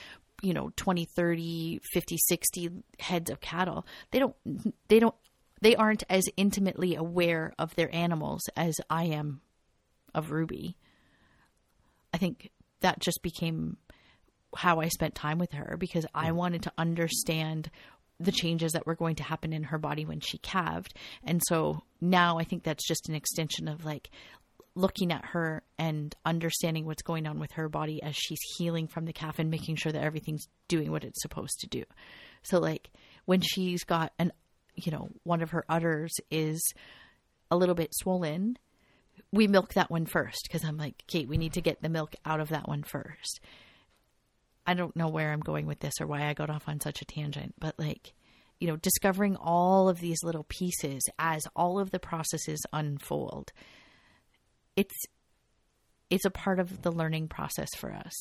Speaker 1: you know, 20, 30, 50, 60 heads of cattle, they don't, they don't, they aren't as intimately aware of their animals as I am of Ruby. I think that just became how I spent time with her because I mm. wanted to understand the changes that were going to happen in her body when she calved. And so now I think that's just an extension of like looking at her and understanding what's going on with her body as she's healing from the calf and making sure that everything's doing what it's supposed to do. So like when she's got an you know, one of her udders is a little bit swollen, we milk that one first because I'm like, Kate, we need to get the milk out of that one first. I don't know where I'm going with this or why I got off on such a tangent, but like, you know, discovering all of these little pieces as all of the processes unfold. It's it's a part of the learning process for us.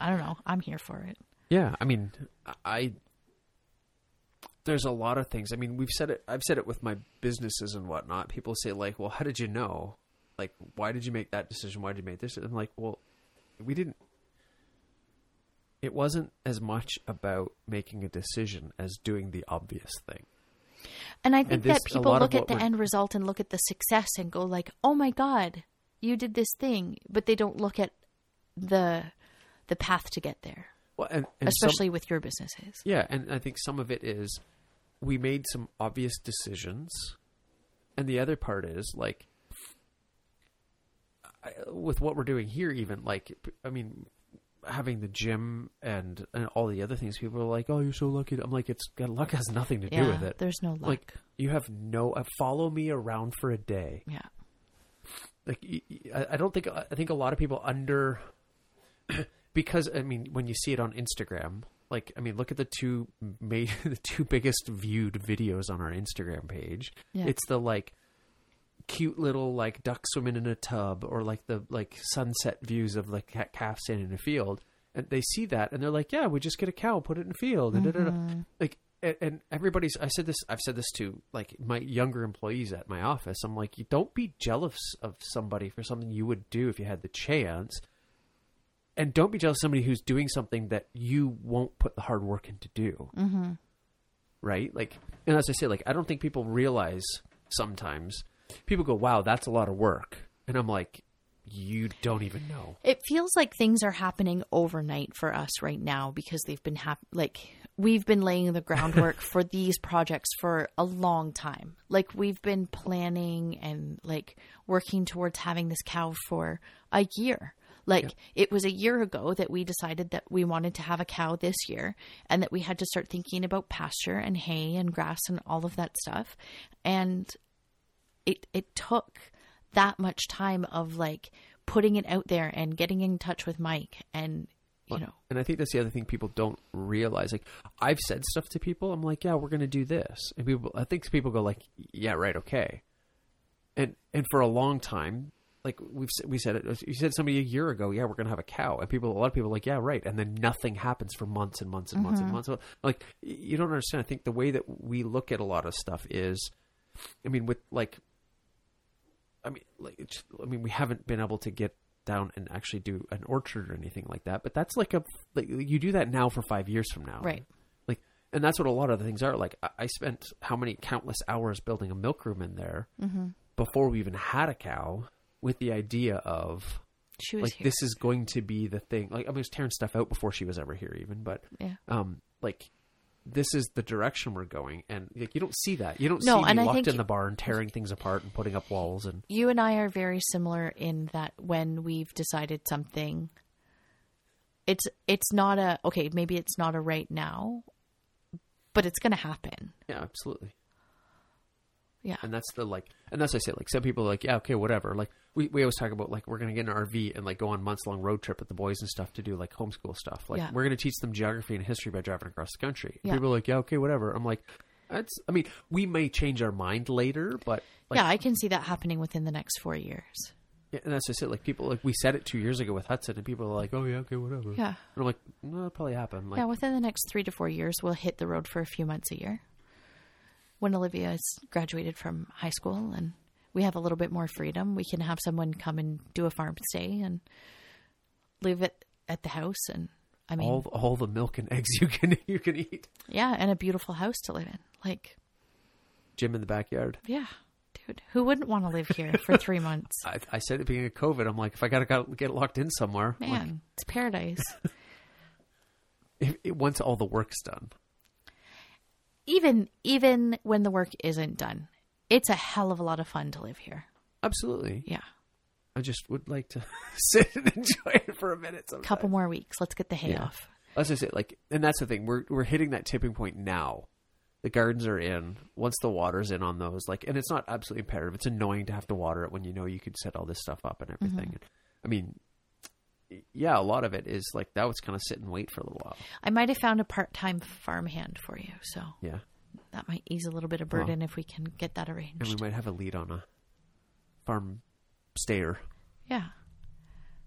Speaker 1: I don't know. I'm here for it.
Speaker 2: Yeah, I mean, I there's a lot of things. I mean, we've said it. I've said it with my businesses and whatnot. People say like, "Well, how did you know? Like, why did you make that decision? Why did you make this?" I'm like, "Well, we didn't." It wasn't as much about making a decision as doing the obvious thing.
Speaker 1: And I think
Speaker 2: this-
Speaker 1: that people look at the
Speaker 2: we're-
Speaker 1: end result and look at the success and go like, "Oh my god, you did this thing," but they don't look at the the path to get there,
Speaker 2: Well, and, and some-
Speaker 1: especially with your businesses.
Speaker 2: Yeah, and I think some of it is we made some obvious decisions, and the other part is like with what we're doing here. Even like, I mean, having the gym and and all the other things. People are like, "Oh, you're so lucky." I'm like, "It's got luck has nothing to do with it."
Speaker 1: there's no luck.
Speaker 2: Like, you have no uh, follow me around for a day
Speaker 1: yeah,
Speaker 2: like I don't think I think a lot of people under because I mean when you see it on Instagram, like I mean look at the two made the two biggest viewed videos on our Instagram page.
Speaker 1: Yeah.
Speaker 2: It's the like cute little like duck swimming in a tub or like the like sunset views of like calf standing in a field. And they see that and they're like yeah we just get a cow put it in a field. And da. like and, and everybody's i said this i've said this to like my younger employees at my office. I'm like you don't be jealous of somebody for something you would do if you had the chance. And don't be jealous of somebody who's doing something that you won't put the hard work in to do.
Speaker 1: Mm-hmm.
Speaker 2: right? Like and as i say like i don't think people realize sometimes people go wow that's a lot of work and i'm like you don't even know
Speaker 1: It feels like things are happening overnight for us right now because they've been hap- like we've been laying the groundwork for these projects for a long time. Like we've been planning and like working towards having this cow for a year. Like it was a year ago that we decided that we wanted to have a cow this year and that we had to start thinking about pasture and hay and grass and all of that stuff. And it it took that much time of like putting it out there and getting in touch with Mike and you know
Speaker 2: And I think that's the other thing people don't realize. Like I've said stuff to people. I'm like, yeah, we're going to do this, and people. I think people go like, yeah, right, okay. And and for a long time, like we've we said it. You said somebody a year ago, yeah, we're going to have a cow, and people, a lot of people, are like, yeah, right, and then nothing happens for months and months and months and mm-hmm. months. Like you don't understand. I think the way that we look at a lot of stuff is, I mean, with like I mean, like, it's, I mean, we haven't been able to get down and actually do an orchard or anything like that. But that's like a like you do that now for five years from now,
Speaker 1: Right.
Speaker 2: Like, and that's what a lot of the things are. Like, I, I spent how many countless hours building a milk room in there before we even had a cow, with the idea of
Speaker 1: she was
Speaker 2: like
Speaker 1: here.
Speaker 2: this is going to be the thing. Like, I was tearing stuff out before she was ever here, even. But
Speaker 1: yeah.
Speaker 2: um, like. This is the direction we're going, and like you don't see that. You don't
Speaker 1: No,
Speaker 2: see me
Speaker 1: and I
Speaker 2: locked in the barn, tearing things apart and putting up walls. And
Speaker 1: you and I are very similar in that when we've decided something it's it's not a okay, maybe it's not a right now, but it's going to happen.
Speaker 2: yeah, absolutely.
Speaker 1: Yeah.
Speaker 2: and that's the like and that's what i say like some people are like yeah okay whatever like we, we always talk about like we're gonna get an rv and like go on months long road trip with the boys and stuff to do like homeschool stuff like
Speaker 1: Yeah.
Speaker 2: we're gonna teach them geography and history by driving across the country
Speaker 1: Yeah.
Speaker 2: people are like yeah okay whatever i'm like that's i mean we may change our mind later but like
Speaker 1: yeah, I can see that happening within the next 4 years.
Speaker 2: yeah, and that's just it like people like we said it two years ago with hudson and people are like oh yeah okay whatever
Speaker 1: Yeah.
Speaker 2: and i'm like no it'll probably happen like
Speaker 1: yeah, within the next 3 to 4 years we'll hit the road for a few months a year. When Olivia is graduated from high school and we have a little bit more freedom, we can have someone come and do a farm stay and live at at the house and I mean
Speaker 2: all all the milk and eggs you can you can eat
Speaker 1: Yeah, and a beautiful house to live in. Like,
Speaker 2: gym in the backyard
Speaker 1: yeah, dude, who wouldn't want to live here for three months?
Speaker 2: I, I said at the beginning of COVID, I'm like, if I gotta, gotta get locked in somewhere,
Speaker 1: Man,
Speaker 2: like,
Speaker 1: it's paradise.
Speaker 2: if, it, once all the work's done,
Speaker 1: even even when the work isn't done, it's a hell of a lot of fun to live here.
Speaker 2: absolutely.
Speaker 1: Yeah,
Speaker 2: I just would like to sit and enjoy it for a minute. Sometime.
Speaker 1: couple more weeks. Let's get the hay
Speaker 2: Yeah.
Speaker 1: off.
Speaker 2: That's just it. Like, and that's the thing. We're we're hitting that tipping point now. The gardens are in. Once the water's in on those, like, and it's not absolutely imperative. It's annoying to have to water it when you know you could set all this stuff up and everything. Mm-hmm. I mean, yeah, a lot of it is like that was kind of sit and wait for a little while.
Speaker 1: I might have found a part time farmhand for you, so
Speaker 2: Yeah,
Speaker 1: that might ease a little bit of burden if we can get that arranged.
Speaker 2: and we might have a lead on a farm stayer.
Speaker 1: Yeah,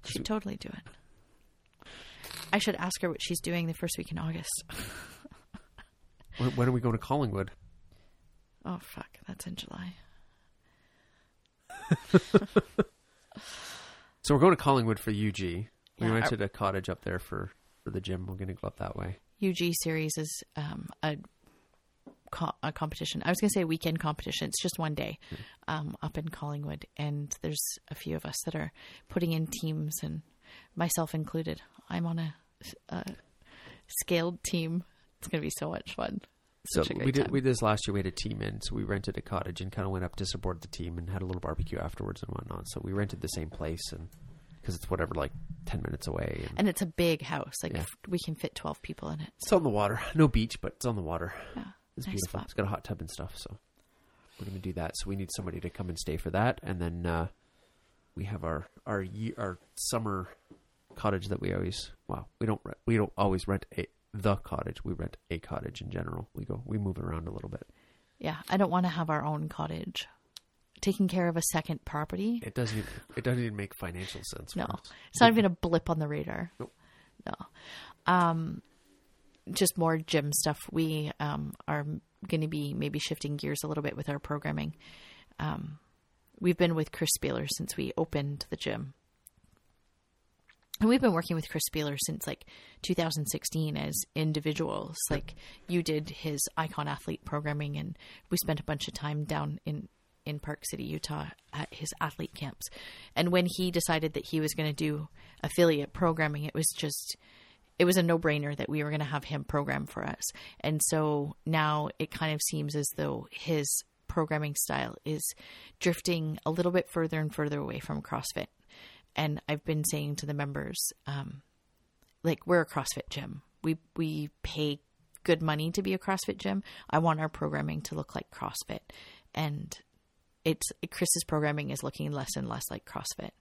Speaker 1: she'd totally do it. I should ask her what she's doing the first week in August.
Speaker 2: When, when are we going to Collingwood?
Speaker 1: Oh fuck, that's in July.
Speaker 2: So we're going to Collingwood for UG. We
Speaker 1: Yeah,
Speaker 2: rented a cottage up there for, for the gym. We're going to go up that way.
Speaker 1: UG series is um, a co- a competition. I was going to say weekend competition. It's just one day um, up in Collingwood, and there's a few of us that are putting in teams, and myself included. I'm on a, a scaled team. It's going to be so much fun.
Speaker 2: So we did
Speaker 1: time.
Speaker 2: we did this last year. We had a team in, so we rented a cottage and kind of went up to support the team and had a little barbecue afterwards and whatnot. So we rented the same place and because it's whatever like ten minutes away and
Speaker 1: and it's a big house. Like
Speaker 2: Yeah.
Speaker 1: we can fit 12 people in it.
Speaker 2: it's on the water. No beach, but it's on the water.
Speaker 1: Yeah,
Speaker 2: It's
Speaker 1: nice
Speaker 2: beautiful.
Speaker 1: spot.
Speaker 2: It's got a hot tub and stuff. So we're gonna do that. So we need somebody to come and stay for that, and then uh, we have our our our summer cottage that we always well we don't we don't always rent a the cottage. We rent a cottage in general. We go we move around a little bit.
Speaker 1: Yeah, I don't want to have our own cottage. Taking care of a second property.
Speaker 2: It doesn't even, it doesn't even make financial sense.
Speaker 1: No, it's not even a blip on the radar.
Speaker 2: Nope.
Speaker 1: No. Um, just more gym stuff. We um, are going to be maybe shifting gears a little bit with our programming. Um, we've been with Chris Spealler since we opened the gym. And we've been working with Chris Spealler since like 2016 as individuals. Like you did his icon athlete programming, and we spent a bunch of time down in in Park City, Utah, at his athlete camps. And when he decided that he was going to do affiliate programming, it was just it was a no brainer that we were going to have him program for us. And so now it kind of seems as though his programming style is drifting a little bit further and further away from CrossFit. and I've been saying to the members, um, like we're a CrossFit gym. We we pay good money to be a CrossFit gym. I want our programming to look like CrossFit, and it's Chris's programming is looking less and less like CrossFit.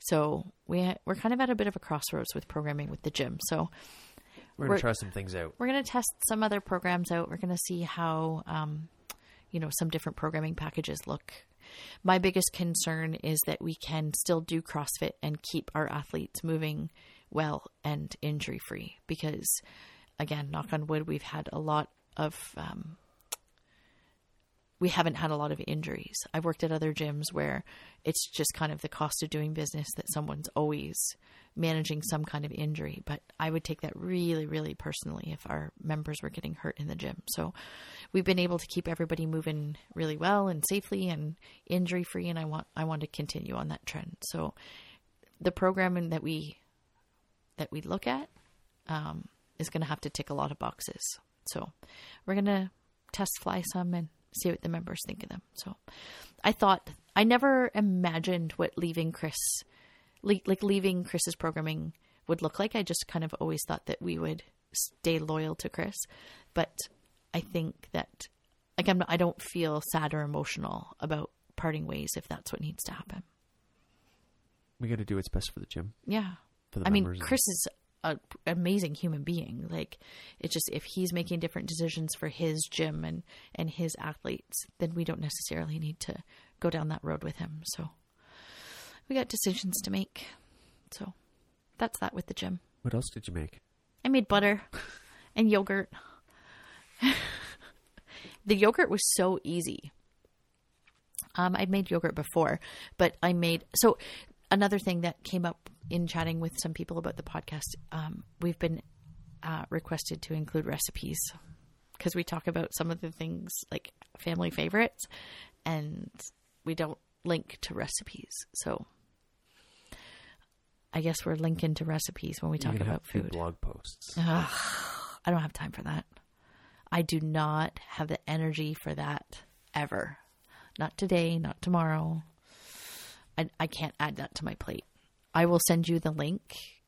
Speaker 1: So we we're kind of at a bit of a crossroads with programming with the gym. So
Speaker 2: We're gonna
Speaker 1: We're-
Speaker 2: try some things out.
Speaker 1: we're going to test some other programs out. We're going to see how, um, you know, some different programming packages look. My biggest concern is that we can still do CrossFit and keep our athletes moving well and injury free because, again, knock on wood, we've had a lot of. Um, we haven't had a lot of injuries. I've worked at other gyms where it's just kind of the cost of doing business that someone's always managing some kind of injury. But I would take that really, really personally if our members were getting hurt in the gym. So we've been able to keep everybody moving really well and safely and injury free. And I want I want to continue on that trend. So the programming that we that we look at um, is going to have to tick a lot of boxes. So we're going to test fly some and see what the members think of them. So I thought I never imagined what leaving Chris like, like leaving Chris's programming would look like. I just kind of always thought that we would stay loyal to Chris, but I think that like I'm, I don't feel sad or emotional about parting ways if that's what needs to happen.
Speaker 2: We got to do what's best for the gym.
Speaker 1: Yeah.
Speaker 2: For the
Speaker 1: I mean. Chris is an amazing human being. Like, it's just if he's making different decisions for his gym and and his athletes, then we don't necessarily need to go down that road with him. So we got decisions to make. So that's that with the gym.
Speaker 2: What else did you make?
Speaker 1: I made butter and yogurt. the yogurt was so easy. Um, I'd made yogurt before, but I made so another thing that came up in chatting with some people about the podcast. Um, we've been uh, requested to include recipes because we talk about some of the things like family favorites, and we don't link to recipes. So I guess we're linking to recipes when we talk about food.
Speaker 2: blog posts.
Speaker 1: Ugh, I don't have time for that. I do not have the energy for that ever. Not today, not tomorrow. I, I can't add that to my plate. I will send you the link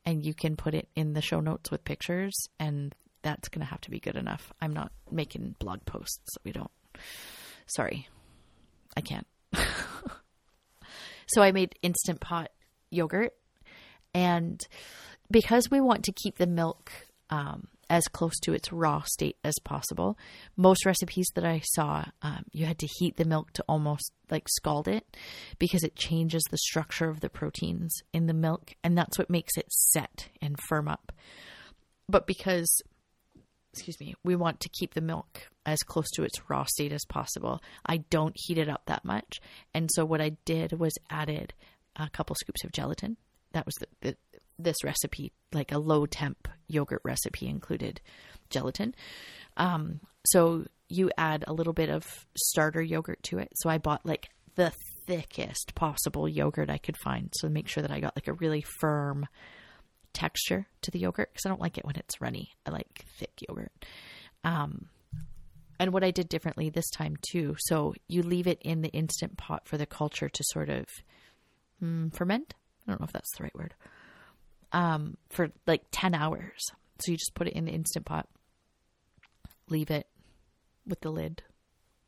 Speaker 1: and you can put it in the show notes with pictures, and that's going to have to be good enough. I'm not making blog posts. We don't. Sorry. I can't. so I made Instant Pot yogurt and because we want to keep the milk um, as close to its raw state as possible, most recipes that I saw, um, you had to heat the milk to almost like scald it because it changes the structure of the proteins in the milk, and that's what makes it set and firm up. But because excuse me, we want to keep the milk as close to its raw state as possible. I don't heat it up that much. And so what I did was added a couple scoops of gelatin. That was the, the this recipe, like a low temp yogurt recipe included gelatin. Um, so you add a little bit of starter yogurt to it. So I bought like the thickest possible yogurt I could find. So make sure that I got like a really firm texture to the yogurt because I don't like it when it's runny. I like thick yogurt. Um, and what I did differently this time too. So you leave it in the instant pot for the culture to sort of mm, ferment. I don't know if that's the right word. Um, for like 10 hours. So you just put it in the instant pot, leave it with the lid,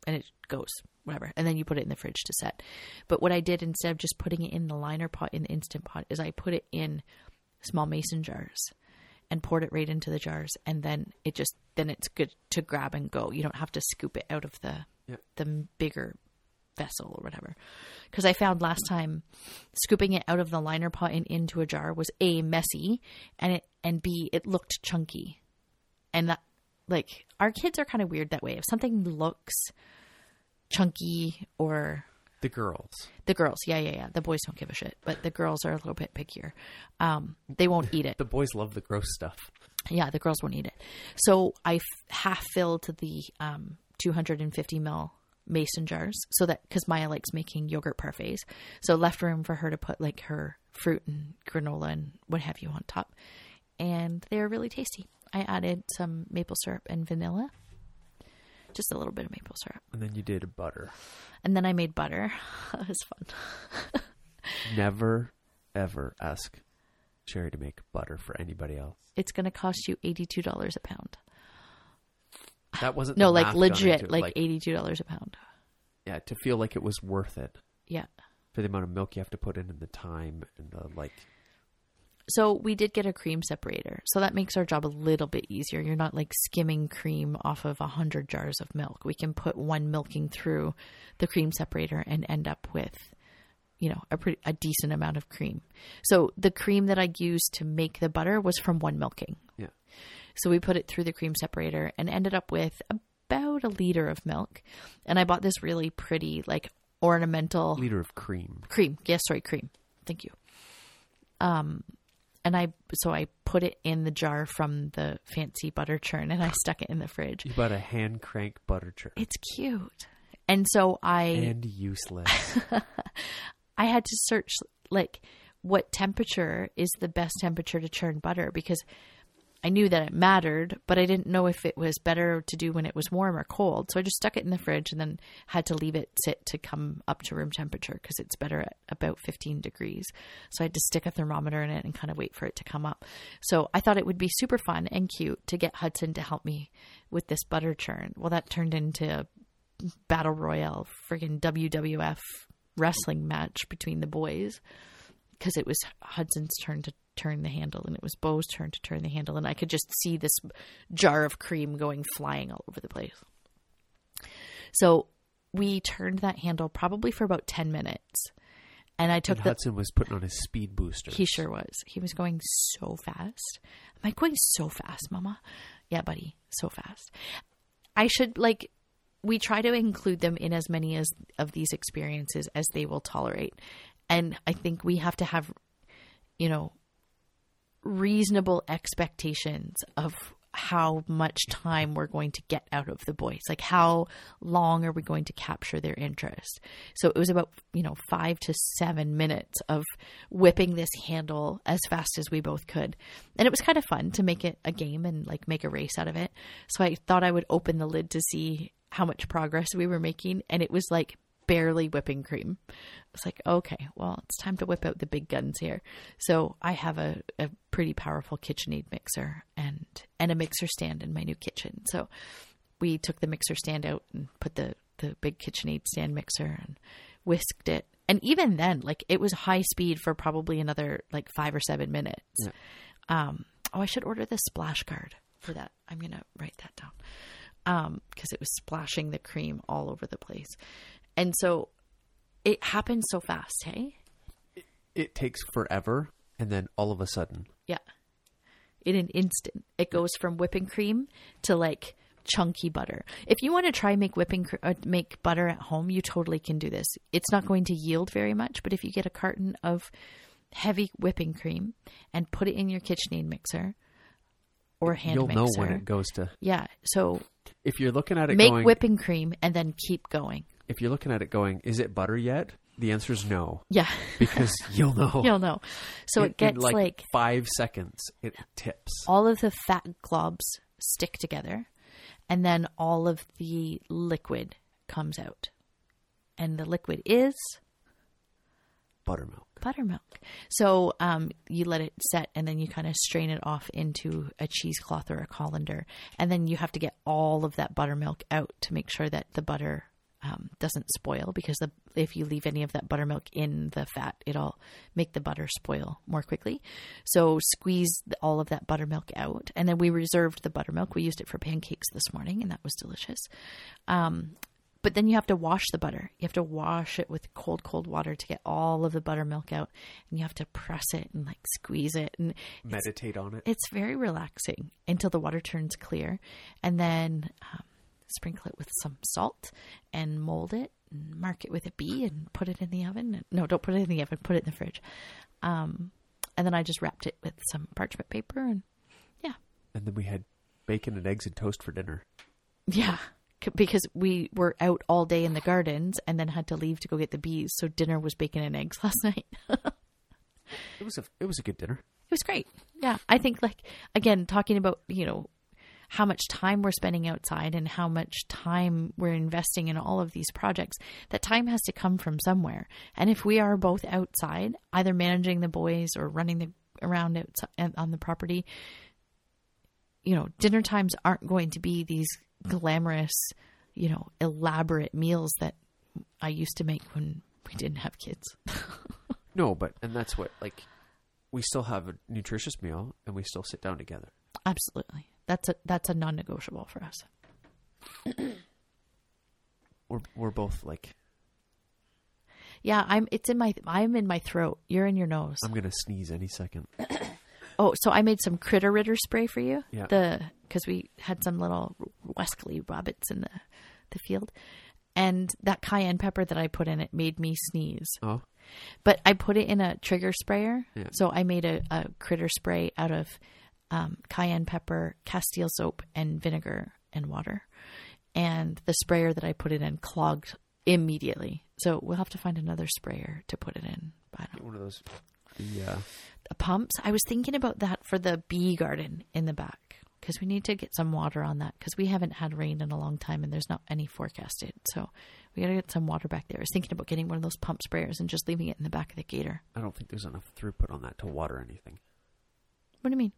Speaker 1: and it goes, whatever. And then you put it in the fridge to set. But what I did instead of just putting it in the liner pot, in the instant pot, is I put it in small mason jars and poured it right into the jars. And then it just, then it's good to grab and go. You don't have to scoop it out of the,
Speaker 2: Yep.
Speaker 1: the bigger vessel or whatever. Because I found last time scooping it out of the liner pot and into a jar was a messy, and it and b it looked chunky, and that like our kids are kind of weird that way. If something looks chunky or
Speaker 2: The girls.
Speaker 1: the girls, yeah, yeah, yeah, the boys don't give a shit, but the girls are a little bit pickier. Um, they won't eat it.
Speaker 2: The boys love the gross stuff.
Speaker 1: Yeah, the girls won't eat it. So I f- half filled the um, 250 ml mason jars so that because Maya likes making yogurt parfaits, so left room for her to put like her fruit and granola and what have you on top, and they're really tasty. I added some maple syrup and vanilla, just a little bit of maple syrup,
Speaker 2: And then you did butter.
Speaker 1: and then I made butter. it was fun.
Speaker 2: Never ever ask Sherry to make butter for anybody else.
Speaker 1: It's going to cost you $82 a pound.
Speaker 2: That wasn't
Speaker 1: No, like legit,
Speaker 2: it,
Speaker 1: like, $82 a pound.
Speaker 2: yeah, to feel like it was worth it
Speaker 1: Yeah.
Speaker 2: for the amount of milk you have to put in and the time and the like.
Speaker 1: So we did get a cream separator. So that makes our job a little bit easier. You're not like skimming cream off of a hundred jars of milk. We can put one milking through the cream separator and end up with, you know, a pretty a decent amount of cream. So the cream that I used to make the butter was from one milking.
Speaker 2: Yeah.
Speaker 1: So we put it through the cream separator and ended up with about a liter of milk. And I bought this really pretty like ornamental
Speaker 2: Liter of cream.
Speaker 1: cream. Yes, sorry, cream. Thank you. Um, and I so I put it in the jar from the fancy butter churn, and I stuck it in the fridge.
Speaker 2: You bought a hand crank butter churn.
Speaker 1: It's cute, and so I
Speaker 2: and useless.
Speaker 1: I had to search like what temperature is the best temperature to churn butter because I knew that it mattered, but I didn't know if it was better to do when it was warm or cold. So I just stuck it in the fridge and then had to leave it sit to come up to room temperature because it's better at about 15 degrees. So I had to stick a thermometer in it and kind of wait for it to come up. So I thought it would be super fun and cute to get Hudson to help me with this butter churn. Well, that turned into a battle royale, friggin' WWF wrestling match between the boys because it was Hudson's turn to turn the handle and it was Bo's turn to turn the handle and I could just see this jar of cream going flying all over the place. So we turned that handle probably for about 10 minutes. And I took
Speaker 2: and
Speaker 1: the
Speaker 2: Hudson was putting on his speed booster.
Speaker 1: he sure was. He was going so fast. Am I going so fast, Mama? Yeah, buddy, so fast. I should like we try to include them in as many as of these experiences as they will tolerate. And I think we have to have you know reasonable expectations of how much time we're going to get out of the boys. Like how long are we going to capture their interest? So it was about, you know, 5 to 7 minutes of whipping this handle as fast as we both could. And it was kind of fun to make it a game and like make a race out of it. So I thought I would open the lid to see how much progress we were making and it was like barely whipping cream. It's like, okay, well, it's time to whip out the big guns here. So I have a, a pretty powerful KitchenAid mixer and and a mixer stand in my new kitchen. So we took the mixer stand out and put the the big KitchenAid stand mixer and whisked it. And even then, like it was high speed for probably another like five or seven minutes.
Speaker 2: Yeah.
Speaker 1: Um, oh, I should order the splash guard for that. I'm gonna write that down um because it was splashing the cream all over the place and so it happens so fast hey?
Speaker 2: It takes forever, and then all of a sudden,
Speaker 1: yeah. In an instant. It goes from whipping cream to like chunky butter. If you want to try make whipping cr- uh, make butter at home you totally can do this. It's not going to yield very much but if you get a carton of heavy whipping cream and put it in your KitchenAid mixer or hand
Speaker 2: you'll
Speaker 1: mixer
Speaker 2: know when it goes to.
Speaker 1: yeah so
Speaker 2: If you're looking at it
Speaker 1: make
Speaker 2: going,
Speaker 1: whipping cream and then keep going
Speaker 2: if you're looking at it going, is it butter yet? The answer is no,
Speaker 1: yeah
Speaker 2: because you'll know.
Speaker 1: You'll know. So
Speaker 2: In-
Speaker 1: it gets
Speaker 2: like,
Speaker 1: like,
Speaker 2: five seconds. It tips.
Speaker 1: all of the fat globs stick together, and then all of the liquid comes out. And the liquid is
Speaker 2: Buttermilk.
Speaker 1: buttermilk. So um, you let it set, and then you kind of strain it off into a cheesecloth or a colander, and then you have to get all of that buttermilk out to make sure that the butter um, doesn't spoil. Because the, if you leave any of that buttermilk in the fat, it'll make the butter spoil more quickly. So squeeze all of that buttermilk out, and then we reserved the buttermilk. We used it for pancakes this morning, and that was delicious. Um, but then you have to wash the butter. You have to wash it with cold, cold water to get all of the buttermilk out, and you have to press it and like squeeze it, and
Speaker 2: Meditate on it.
Speaker 1: it's very relaxing until the water turns clear, and then um, sprinkle it with some salt and mold it and mark it with a B and put it in the oven. No, don't put it in the oven. Put it in the fridge. Um, and then I just wrapped it with some parchment paper, and yeah,
Speaker 2: And then we had bacon and eggs and toast for dinner.
Speaker 1: Yeah, c- because we were out all day in the gardens and then had to leave to go get the bees. So dinner was bacon and eggs last night. it
Speaker 2: It was a it was a good dinner.
Speaker 1: It was great. Yeah, I think like again talking about you know how much time we're spending outside and how much time we're investing in all of these projects, that time has to come from somewhere. And if we are both outside, either managing the boys or running the around outside on the property, you know, dinner times aren't going to be these glamorous, you know, elaborate meals that I used to make when we didn't have kids.
Speaker 2: No, but and that's what like we still have a nutritious meal and we still sit down together.
Speaker 1: Absolutely. That's a that's a non-negotiable for us.
Speaker 2: We're we're both like
Speaker 1: Yeah, I'm it's in my I'm in my throat. You're in your nose.
Speaker 2: I'm gonna sneeze any second.
Speaker 1: Oh, so I made some critter ritter spray for you.
Speaker 2: Yeah.
Speaker 1: The because we had some little Wesley rabbits in the the field, and that cayenne pepper that I put in it made me sneeze.
Speaker 2: Oh,
Speaker 1: But I put it in a trigger sprayer.
Speaker 2: Yeah.
Speaker 1: So I made a, a critter spray out of um, cayenne pepper, castile soap, and vinegar and water. And the sprayer that I put it in clogged immediately. So we'll have to find another sprayer to put it in. But I don't
Speaker 2: one of those. Yeah. The uh,
Speaker 1: pumps. I was thinking about that for the bee garden in the back because we need to get some water on that because we haven't had rain in a long time and there's not any forecasted. So we got to get some water back there. I was thinking about getting one of those pump sprayers and just leaving it in the back of the gator.
Speaker 2: I don't think there's enough throughput on that to water anything.
Speaker 1: What do you mean?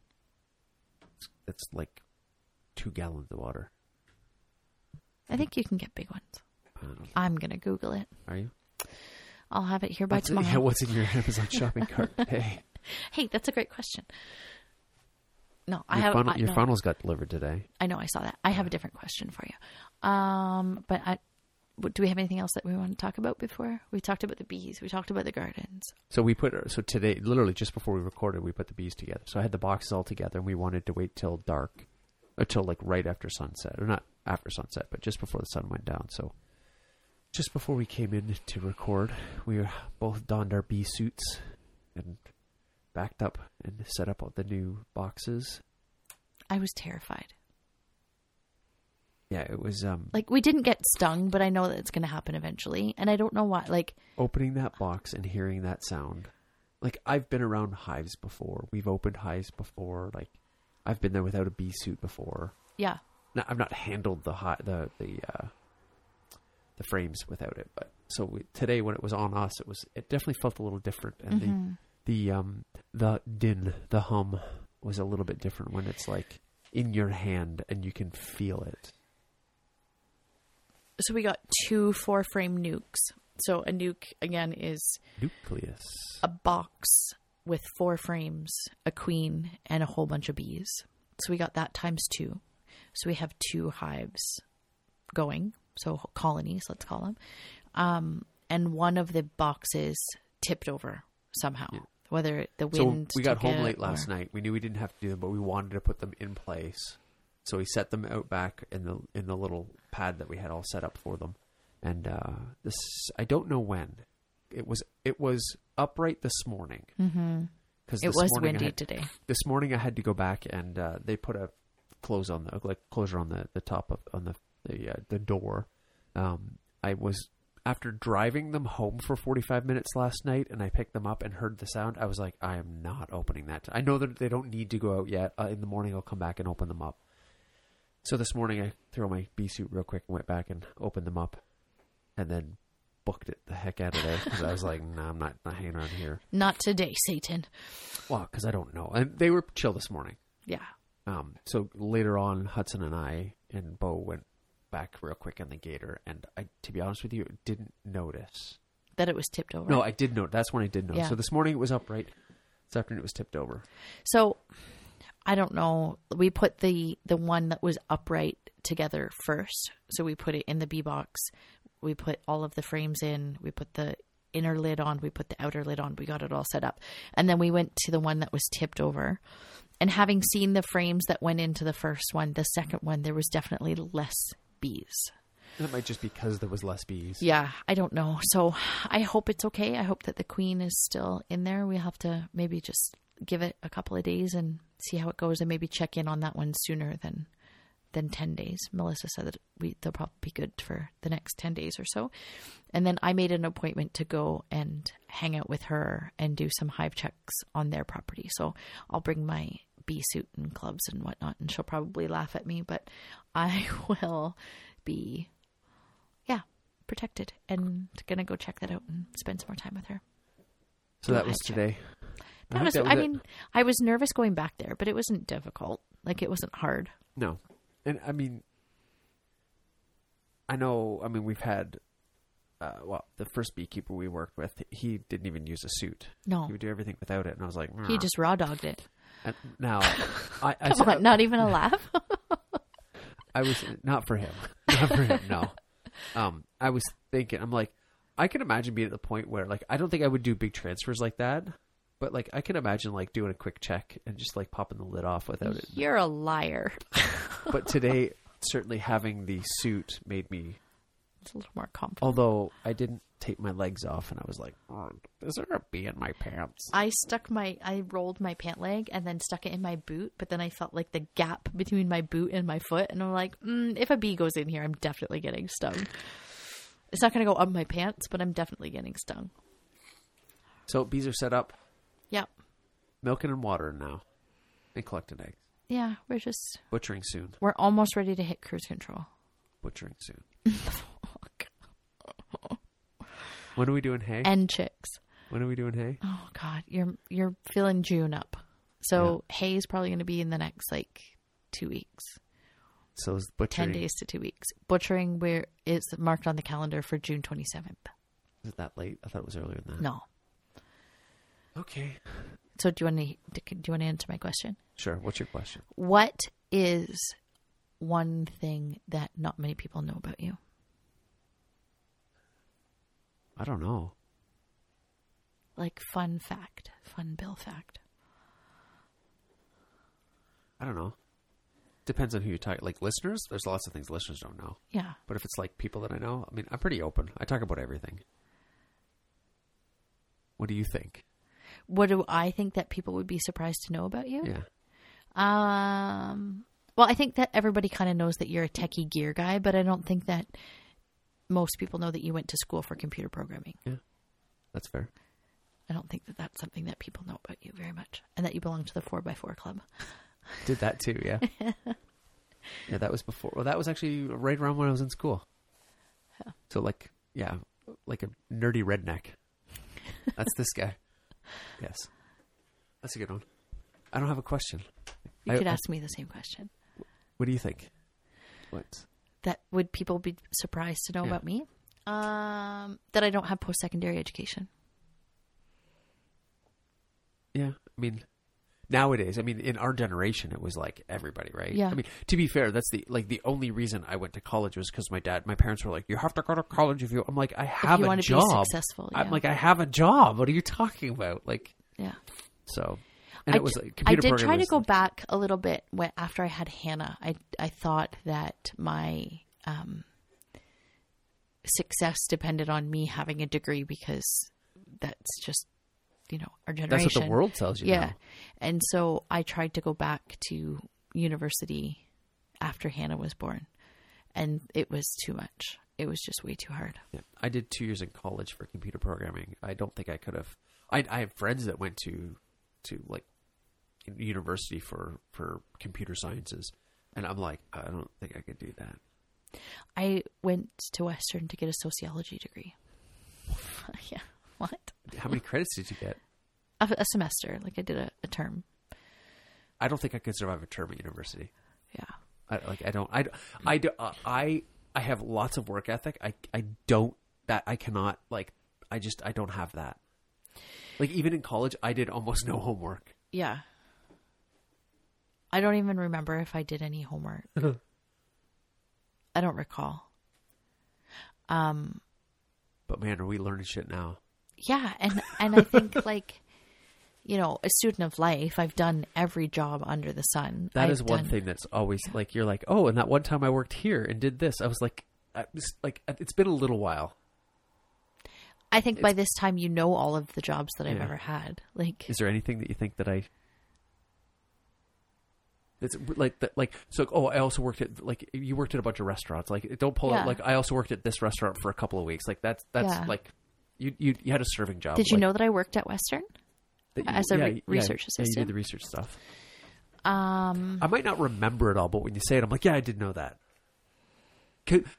Speaker 2: It's like two gallons of water.
Speaker 1: I think you can get big ones.
Speaker 2: I don't know.
Speaker 1: I'm gonna Google it.
Speaker 2: Are you?
Speaker 1: I'll have it here by
Speaker 2: What's,
Speaker 1: tomorrow.
Speaker 2: yeah, what's in your Amazon shopping cart? Hey,
Speaker 1: Hey, that's a great question. No, I have.
Speaker 2: funnel, your
Speaker 1: no,
Speaker 2: funnels got delivered today.
Speaker 1: I know. I saw that. I have a different question for you. Um, but I, what, do we have anything else that we want to talk about before we talked about the bees? We talked about the gardens.
Speaker 2: So we put so today, literally just before we recorded, we put the bees together. So I had the boxes all together, and we wanted to wait till dark, uh, until like right after sunset, or not after sunset, but just before the sun went down. So just before we came in to record, we both donned our bee suits and backed up and set up all the new boxes.
Speaker 1: I was terrified.
Speaker 2: Yeah, it was um
Speaker 1: Like we didn't get stung, but I know that it's going to happen eventually, and I don't know why. Like
Speaker 2: opening that box and hearing that sound. Like I've been around hives before. We've opened hives before. Like I've been there without a bee suit before.
Speaker 1: yeah,
Speaker 2: No, I've not handled the hi- the the uh, the frames without it, but so we, today when it was on us, it was it definitely felt a little different, and
Speaker 1: Mhm.
Speaker 2: the the um the din the hum was a little bit different when it's like in your hand and you can feel it.
Speaker 1: So we got two four frame nucs. So a nuc again is
Speaker 2: Nucleus.
Speaker 1: a box with four frames, a queen, and a whole bunch of bees. So we got that times two. So we have two hives going, so colonies, let's call them. Um, and one of the boxes tipped over somehow,
Speaker 2: Yeah.
Speaker 1: whether the wind.
Speaker 2: So we got home late last
Speaker 1: or-
Speaker 2: night. We knew we didn't have to do them, but we wanted to put them in place. So we set them out back in the in the little pad that we had all set up for them. And uh, this I don't know when it was. It was upright this morning because
Speaker 1: It was windy today.
Speaker 2: this morning I had to go back and uh, they put a close on the like closure on the the top of on the the uh, the door. Um, I was after driving them home for 45 minutes last night and I picked them up and heard the sound. I was like, I am not opening that. I know that they don't need to go out yet. Uh, in the morning, I'll come back and open them up. So this morning, I threw on my bee suit real quick and went back and opened them up, and then booked it the heck out of there because I was like, nah, I'm not not hanging around here.
Speaker 1: Not today, Satan.
Speaker 2: Well, because I don't know. And they were chill this morning.
Speaker 1: Yeah.
Speaker 2: Um, so later on, Hudson and I and Bo went back real quick in the gator, and I, to be honest with you, didn't notice.
Speaker 1: That it was tipped over.
Speaker 2: No, I did know. That's when I did know.
Speaker 1: Yeah.
Speaker 2: So this morning it was upright. This afternoon it was tipped over.
Speaker 1: So I don't know. We put the the one that was upright together first. So we put it in the B box. We put all of the frames in. We put the inner lid on. We put the outer lid on. We got it all set up. And then we went to the one that was tipped over. And having seen the frames that went into the first one, the second one there was definitely less bees.
Speaker 2: That might just be because there was less bees.
Speaker 1: Yeah, I don't know. So I hope it's okay. I hope that the queen is still in there. We have to maybe just give it a couple of days and see how it goes, and maybe check in on that one sooner than than ten days. Melissa said that we they'll probably be good for the next ten days or so. And then I made an appointment to go and hang out with her and do some hive checks on their property. So I'll bring my bee suit and gloves and whatnot, and she'll probably laugh at me, but I will be, yeah, protected and gonna go check that out and spend some more time with her.
Speaker 2: So that was
Speaker 1: check.
Speaker 2: today.
Speaker 1: That
Speaker 2: think
Speaker 1: was,
Speaker 2: that
Speaker 1: I
Speaker 2: it.
Speaker 1: mean, I was nervous going back there, but it wasn't difficult. Like it wasn't hard.
Speaker 2: No. And I mean, I know, I mean, we've had, uh, well, the first beekeeper we worked with, he didn't even use a suit.
Speaker 1: No,
Speaker 2: He would do everything without it. And I was like,
Speaker 1: he just raw dogged it.
Speaker 2: And now, I, I,
Speaker 1: Come on, not even a laugh.
Speaker 2: I was, not for him. Not for him, no. Um, I was thinking, I'm like, I can imagine being at the point where, like, I don't think I would do big transfers like that. But like I can imagine like doing a quick check and just like popping the lid off without it.
Speaker 1: You're a liar.
Speaker 2: But today, certainly having the suit made me
Speaker 1: It's a little more confident.
Speaker 2: Although I didn't take my legs off, and I was like, oh, "Is there a bee in my pants?"
Speaker 1: I stuck my I rolled my pant leg and then stuck it in my boot, but then I felt like the gap between my boot and my foot, and I'm like, mm, if a bee goes in here, I'm definitely getting stung. It's not going to go up my pants, but I'm definitely getting stung.
Speaker 2: So bees are set up,
Speaker 1: Yep.
Speaker 2: milking and watering now, and collecting eggs.
Speaker 1: Yeah, we're just
Speaker 2: Butchering soon.
Speaker 1: we're almost ready to hit cruise control.
Speaker 2: Butchering soon. Oh, when are we doing hay?
Speaker 1: And chicks.
Speaker 2: when are we doing hay?
Speaker 1: Oh God, you're you're filling June up. So hay is probably going to be in the next like two weeks,
Speaker 2: So is
Speaker 1: ten
Speaker 2: butchering.
Speaker 1: days to two weeks. Butchering where is marked on the calendar for June twenty seventh.
Speaker 2: Is it that late? I thought it was earlier than that.
Speaker 1: No.
Speaker 2: Okay.
Speaker 1: So do you want to do you want to answer my question?
Speaker 2: Sure. What's your question?
Speaker 1: What is one thing that not many people know about you?
Speaker 2: I don't know.
Speaker 1: Like fun fact, fun Bill fact.
Speaker 2: I don't know. Depends on who you talk. Like listeners, there's lots of things listeners don't know.
Speaker 1: Yeah.
Speaker 2: But if it's like people that I know, I mean, I'm pretty open. I talk about everything. What do you think?
Speaker 1: What do I think that people would be surprised to know about you?
Speaker 2: Yeah.
Speaker 1: Um, well, I think that everybody kind of knows that you're a techie gear guy, but I don't think that most people know that you went to school for computer programming.
Speaker 2: Yeah, that's fair.
Speaker 1: I don't think that that's something that people know about you very much, and that you belong to the four x four club.
Speaker 2: Did that too, yeah. yeah, that was before. Well, that was actually right around when I was in school. So, like, yeah, like a nerdy redneck. That's this guy. Yes. That's a good one. I don't have a question.
Speaker 1: You
Speaker 2: I-
Speaker 1: could
Speaker 2: I-
Speaker 1: ask me the same question.
Speaker 2: What do you think? What?
Speaker 1: That would people be surprised to know
Speaker 2: Yeah.
Speaker 1: about me? Um, that I don't have post secondary education.
Speaker 2: Yeah, I mean, nowadays, I mean, in our generation, it was like everybody, right?
Speaker 1: Yeah.
Speaker 2: I mean, to be fair, that's the like the only reason I went to college was because my dad, my parents were like, "You have to go to college if you." I'm like, "I have a job."
Speaker 1: successful,
Speaker 2: I'm like, "I have a job." What are you talking about? Like,
Speaker 1: Yeah.
Speaker 2: so, and
Speaker 1: I
Speaker 2: it was
Speaker 1: d-
Speaker 2: like
Speaker 1: I did try to go back a little bit when, after I had Hannah. I I thought that my um, success depended on me having a degree because that's just you know our generation.
Speaker 2: That's what the world tells you.
Speaker 1: Yeah,
Speaker 2: now.
Speaker 1: and so I tried to go back to university after Hannah was born, and it was too much. It was just way too hard.
Speaker 2: Yeah. I did two years in college for computer programming. I don't think I could have. I, I have friends that went to to like university for for computer sciences, and I'm like, I don't think I could do that.
Speaker 1: I went to Western to get a sociology degree. yeah, what?
Speaker 2: How many credits did you get?
Speaker 1: A, a semester, like I did a, a term.
Speaker 2: I don't think I could survive a term at university.
Speaker 1: Yeah.
Speaker 2: I, like I don't. I I uh, I I have lots of work ethic. I I don't that I cannot like. I just I don't have that. Like even in college, I did almost no homework.
Speaker 1: Yeah. I don't even remember if I did any homework. I don't recall. Um
Speaker 2: But man, are we learning shit now?
Speaker 1: Yeah, and and I think like you know, a student of life, I've done every job under the sun.
Speaker 2: That
Speaker 1: I've
Speaker 2: is one
Speaker 1: done-
Speaker 2: thing that's always like you're like, oh, and that one time I worked here and did this. I was like, I was like uh, it's been a little while.
Speaker 1: I think by this time you know all of the jobs that I've
Speaker 2: Yeah.
Speaker 1: ever had. Like
Speaker 2: Is there anything that you think that I? It's like that, like so. Oh, I also worked at like you worked at a bunch of restaurants. Like, don't pull
Speaker 1: Yeah.
Speaker 2: out. Like, I also worked at this restaurant for a couple of weeks. Like, that's that's
Speaker 1: Yeah.
Speaker 2: like you you you had a serving job.
Speaker 1: did you
Speaker 2: like,
Speaker 1: know that I worked at Western?
Speaker 2: you-
Speaker 1: as a
Speaker 2: yeah,
Speaker 1: re-
Speaker 2: yeah,
Speaker 1: research
Speaker 2: Yeah, you
Speaker 1: assistant?
Speaker 2: did the research stuff.
Speaker 1: Um,
Speaker 2: I might not remember it all, but when you say it, I'm like, yeah, I did know that.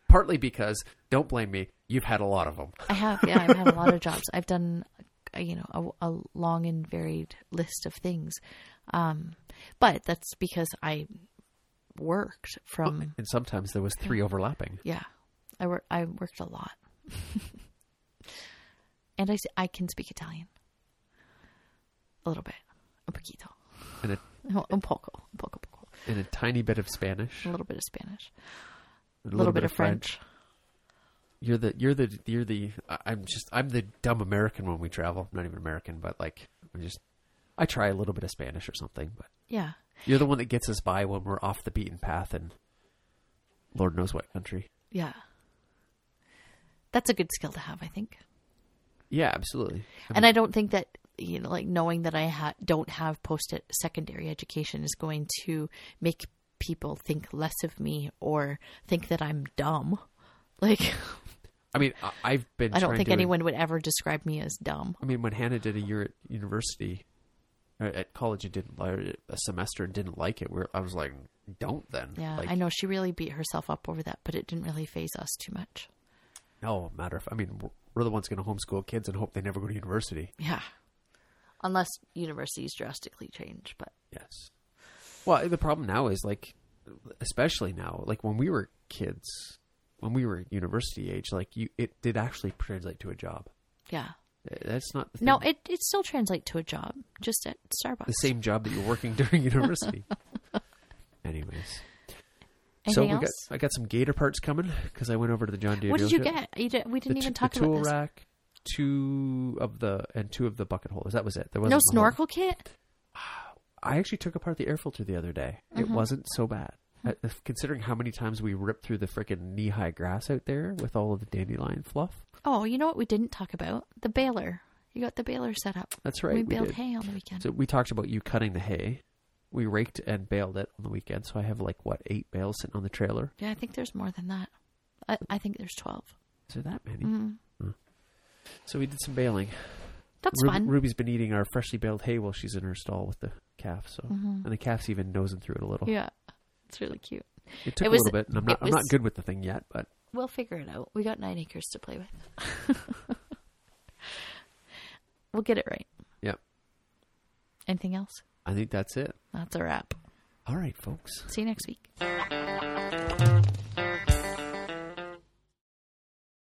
Speaker 2: Partly because, don't blame me, you've had a lot of them.
Speaker 1: I have, yeah, I've had a lot of jobs. I've done, uh, you know, a, a long and varied list of things. Um, but that's because I worked from,
Speaker 2: And sometimes there was three overlapping.
Speaker 1: yeah, I work, I worked a lot. and I, I can speak Italian. A little bit. Un poquito.
Speaker 2: And a,
Speaker 1: Un poco. Un poco, poco.
Speaker 2: and a tiny bit of Spanish.
Speaker 1: A little bit of Spanish.
Speaker 2: A
Speaker 1: A little, bit, of French.
Speaker 2: You're the you're the you're the I'm just I'm the dumb American when we travel. I'm not even American, but like I'm just I try a little bit of Spanish or something, but
Speaker 1: Yeah.
Speaker 2: you're the one that gets us by when we're off the beaten path and Lord knows what country.
Speaker 1: Yeah. That's a good skill to have, I think.
Speaker 2: Yeah, absolutely.
Speaker 1: and I don't think that you know, like knowing that I ha- don't have post secondary education is going to make people think less of me or think that I'm dumb. Like
Speaker 2: I mean, I- I've been.
Speaker 1: I don't think anyone would ever describe me as dumb.
Speaker 2: I mean, when Hannah did a year at university, uh, at college, and didn't or a semester and didn't like it. Where I was like, don't then.
Speaker 1: Yeah,
Speaker 2: like,
Speaker 1: I know she really beat herself up over that, but it didn't really faze us too much.
Speaker 2: No matter if I mean we're- the ones going to homeschool kids and hope they never go to university.
Speaker 1: Yeah. Unless universities drastically change, but
Speaker 2: Yes. Well, the problem now is like, especially now, like when we were kids, when we were university age, like you, it did actually translate to a job.
Speaker 1: yeah.
Speaker 2: That's not the
Speaker 1: No, it it still translates to a job, just at Starbucks.
Speaker 2: the same job that you're working during university. Anyways,
Speaker 1: Anything else?
Speaker 2: got I got some Gator parts coming because I went over to the John Deere.
Speaker 1: what did you get? You did, we didn't
Speaker 2: t-
Speaker 1: even talk
Speaker 2: the
Speaker 1: about
Speaker 2: tool
Speaker 1: this.
Speaker 2: rack, two of the and two of the bucket holders. That was it. There wasn't
Speaker 1: No snorkel kit.
Speaker 2: I actually took apart the air filter the other day. It
Speaker 1: Mm-hmm.
Speaker 2: wasn't so bad. Uh, Considering how many times we ripped through the freaking knee high grass out there with all of the dandelion fluff.
Speaker 1: Oh, you know what we didn't talk about? The baler. You got the baler set up.
Speaker 2: That's right.
Speaker 1: we
Speaker 2: we
Speaker 1: baled
Speaker 2: did.
Speaker 1: hay on the weekend.
Speaker 2: So we talked about you cutting the hay. We raked and baled it on the weekend. So I have like, what, eight bales sitting on the trailer?
Speaker 1: yeah, I think there's more than that. I, I think there's 12.
Speaker 2: Is there that many?
Speaker 1: Mm.
Speaker 2: Hmm. So we did some baling.
Speaker 1: That's
Speaker 2: Ru-
Speaker 1: fun.
Speaker 2: Ruby's been eating our freshly baled hay while she's in her stall with the calf. So
Speaker 1: Mhm.
Speaker 2: and the calf's even nosing through it a little.
Speaker 1: Yeah, it's really cute.
Speaker 2: It took
Speaker 1: It
Speaker 2: a little bit, and I'm not
Speaker 1: it
Speaker 2: I'm not good with the thing yet, but
Speaker 1: We'll figure it out. We got nine acres to play with. we'll get it right.
Speaker 2: Yep.
Speaker 1: Anything else?
Speaker 2: I think that's it.
Speaker 1: That's a wrap.
Speaker 2: All right, folks.
Speaker 1: See you next week.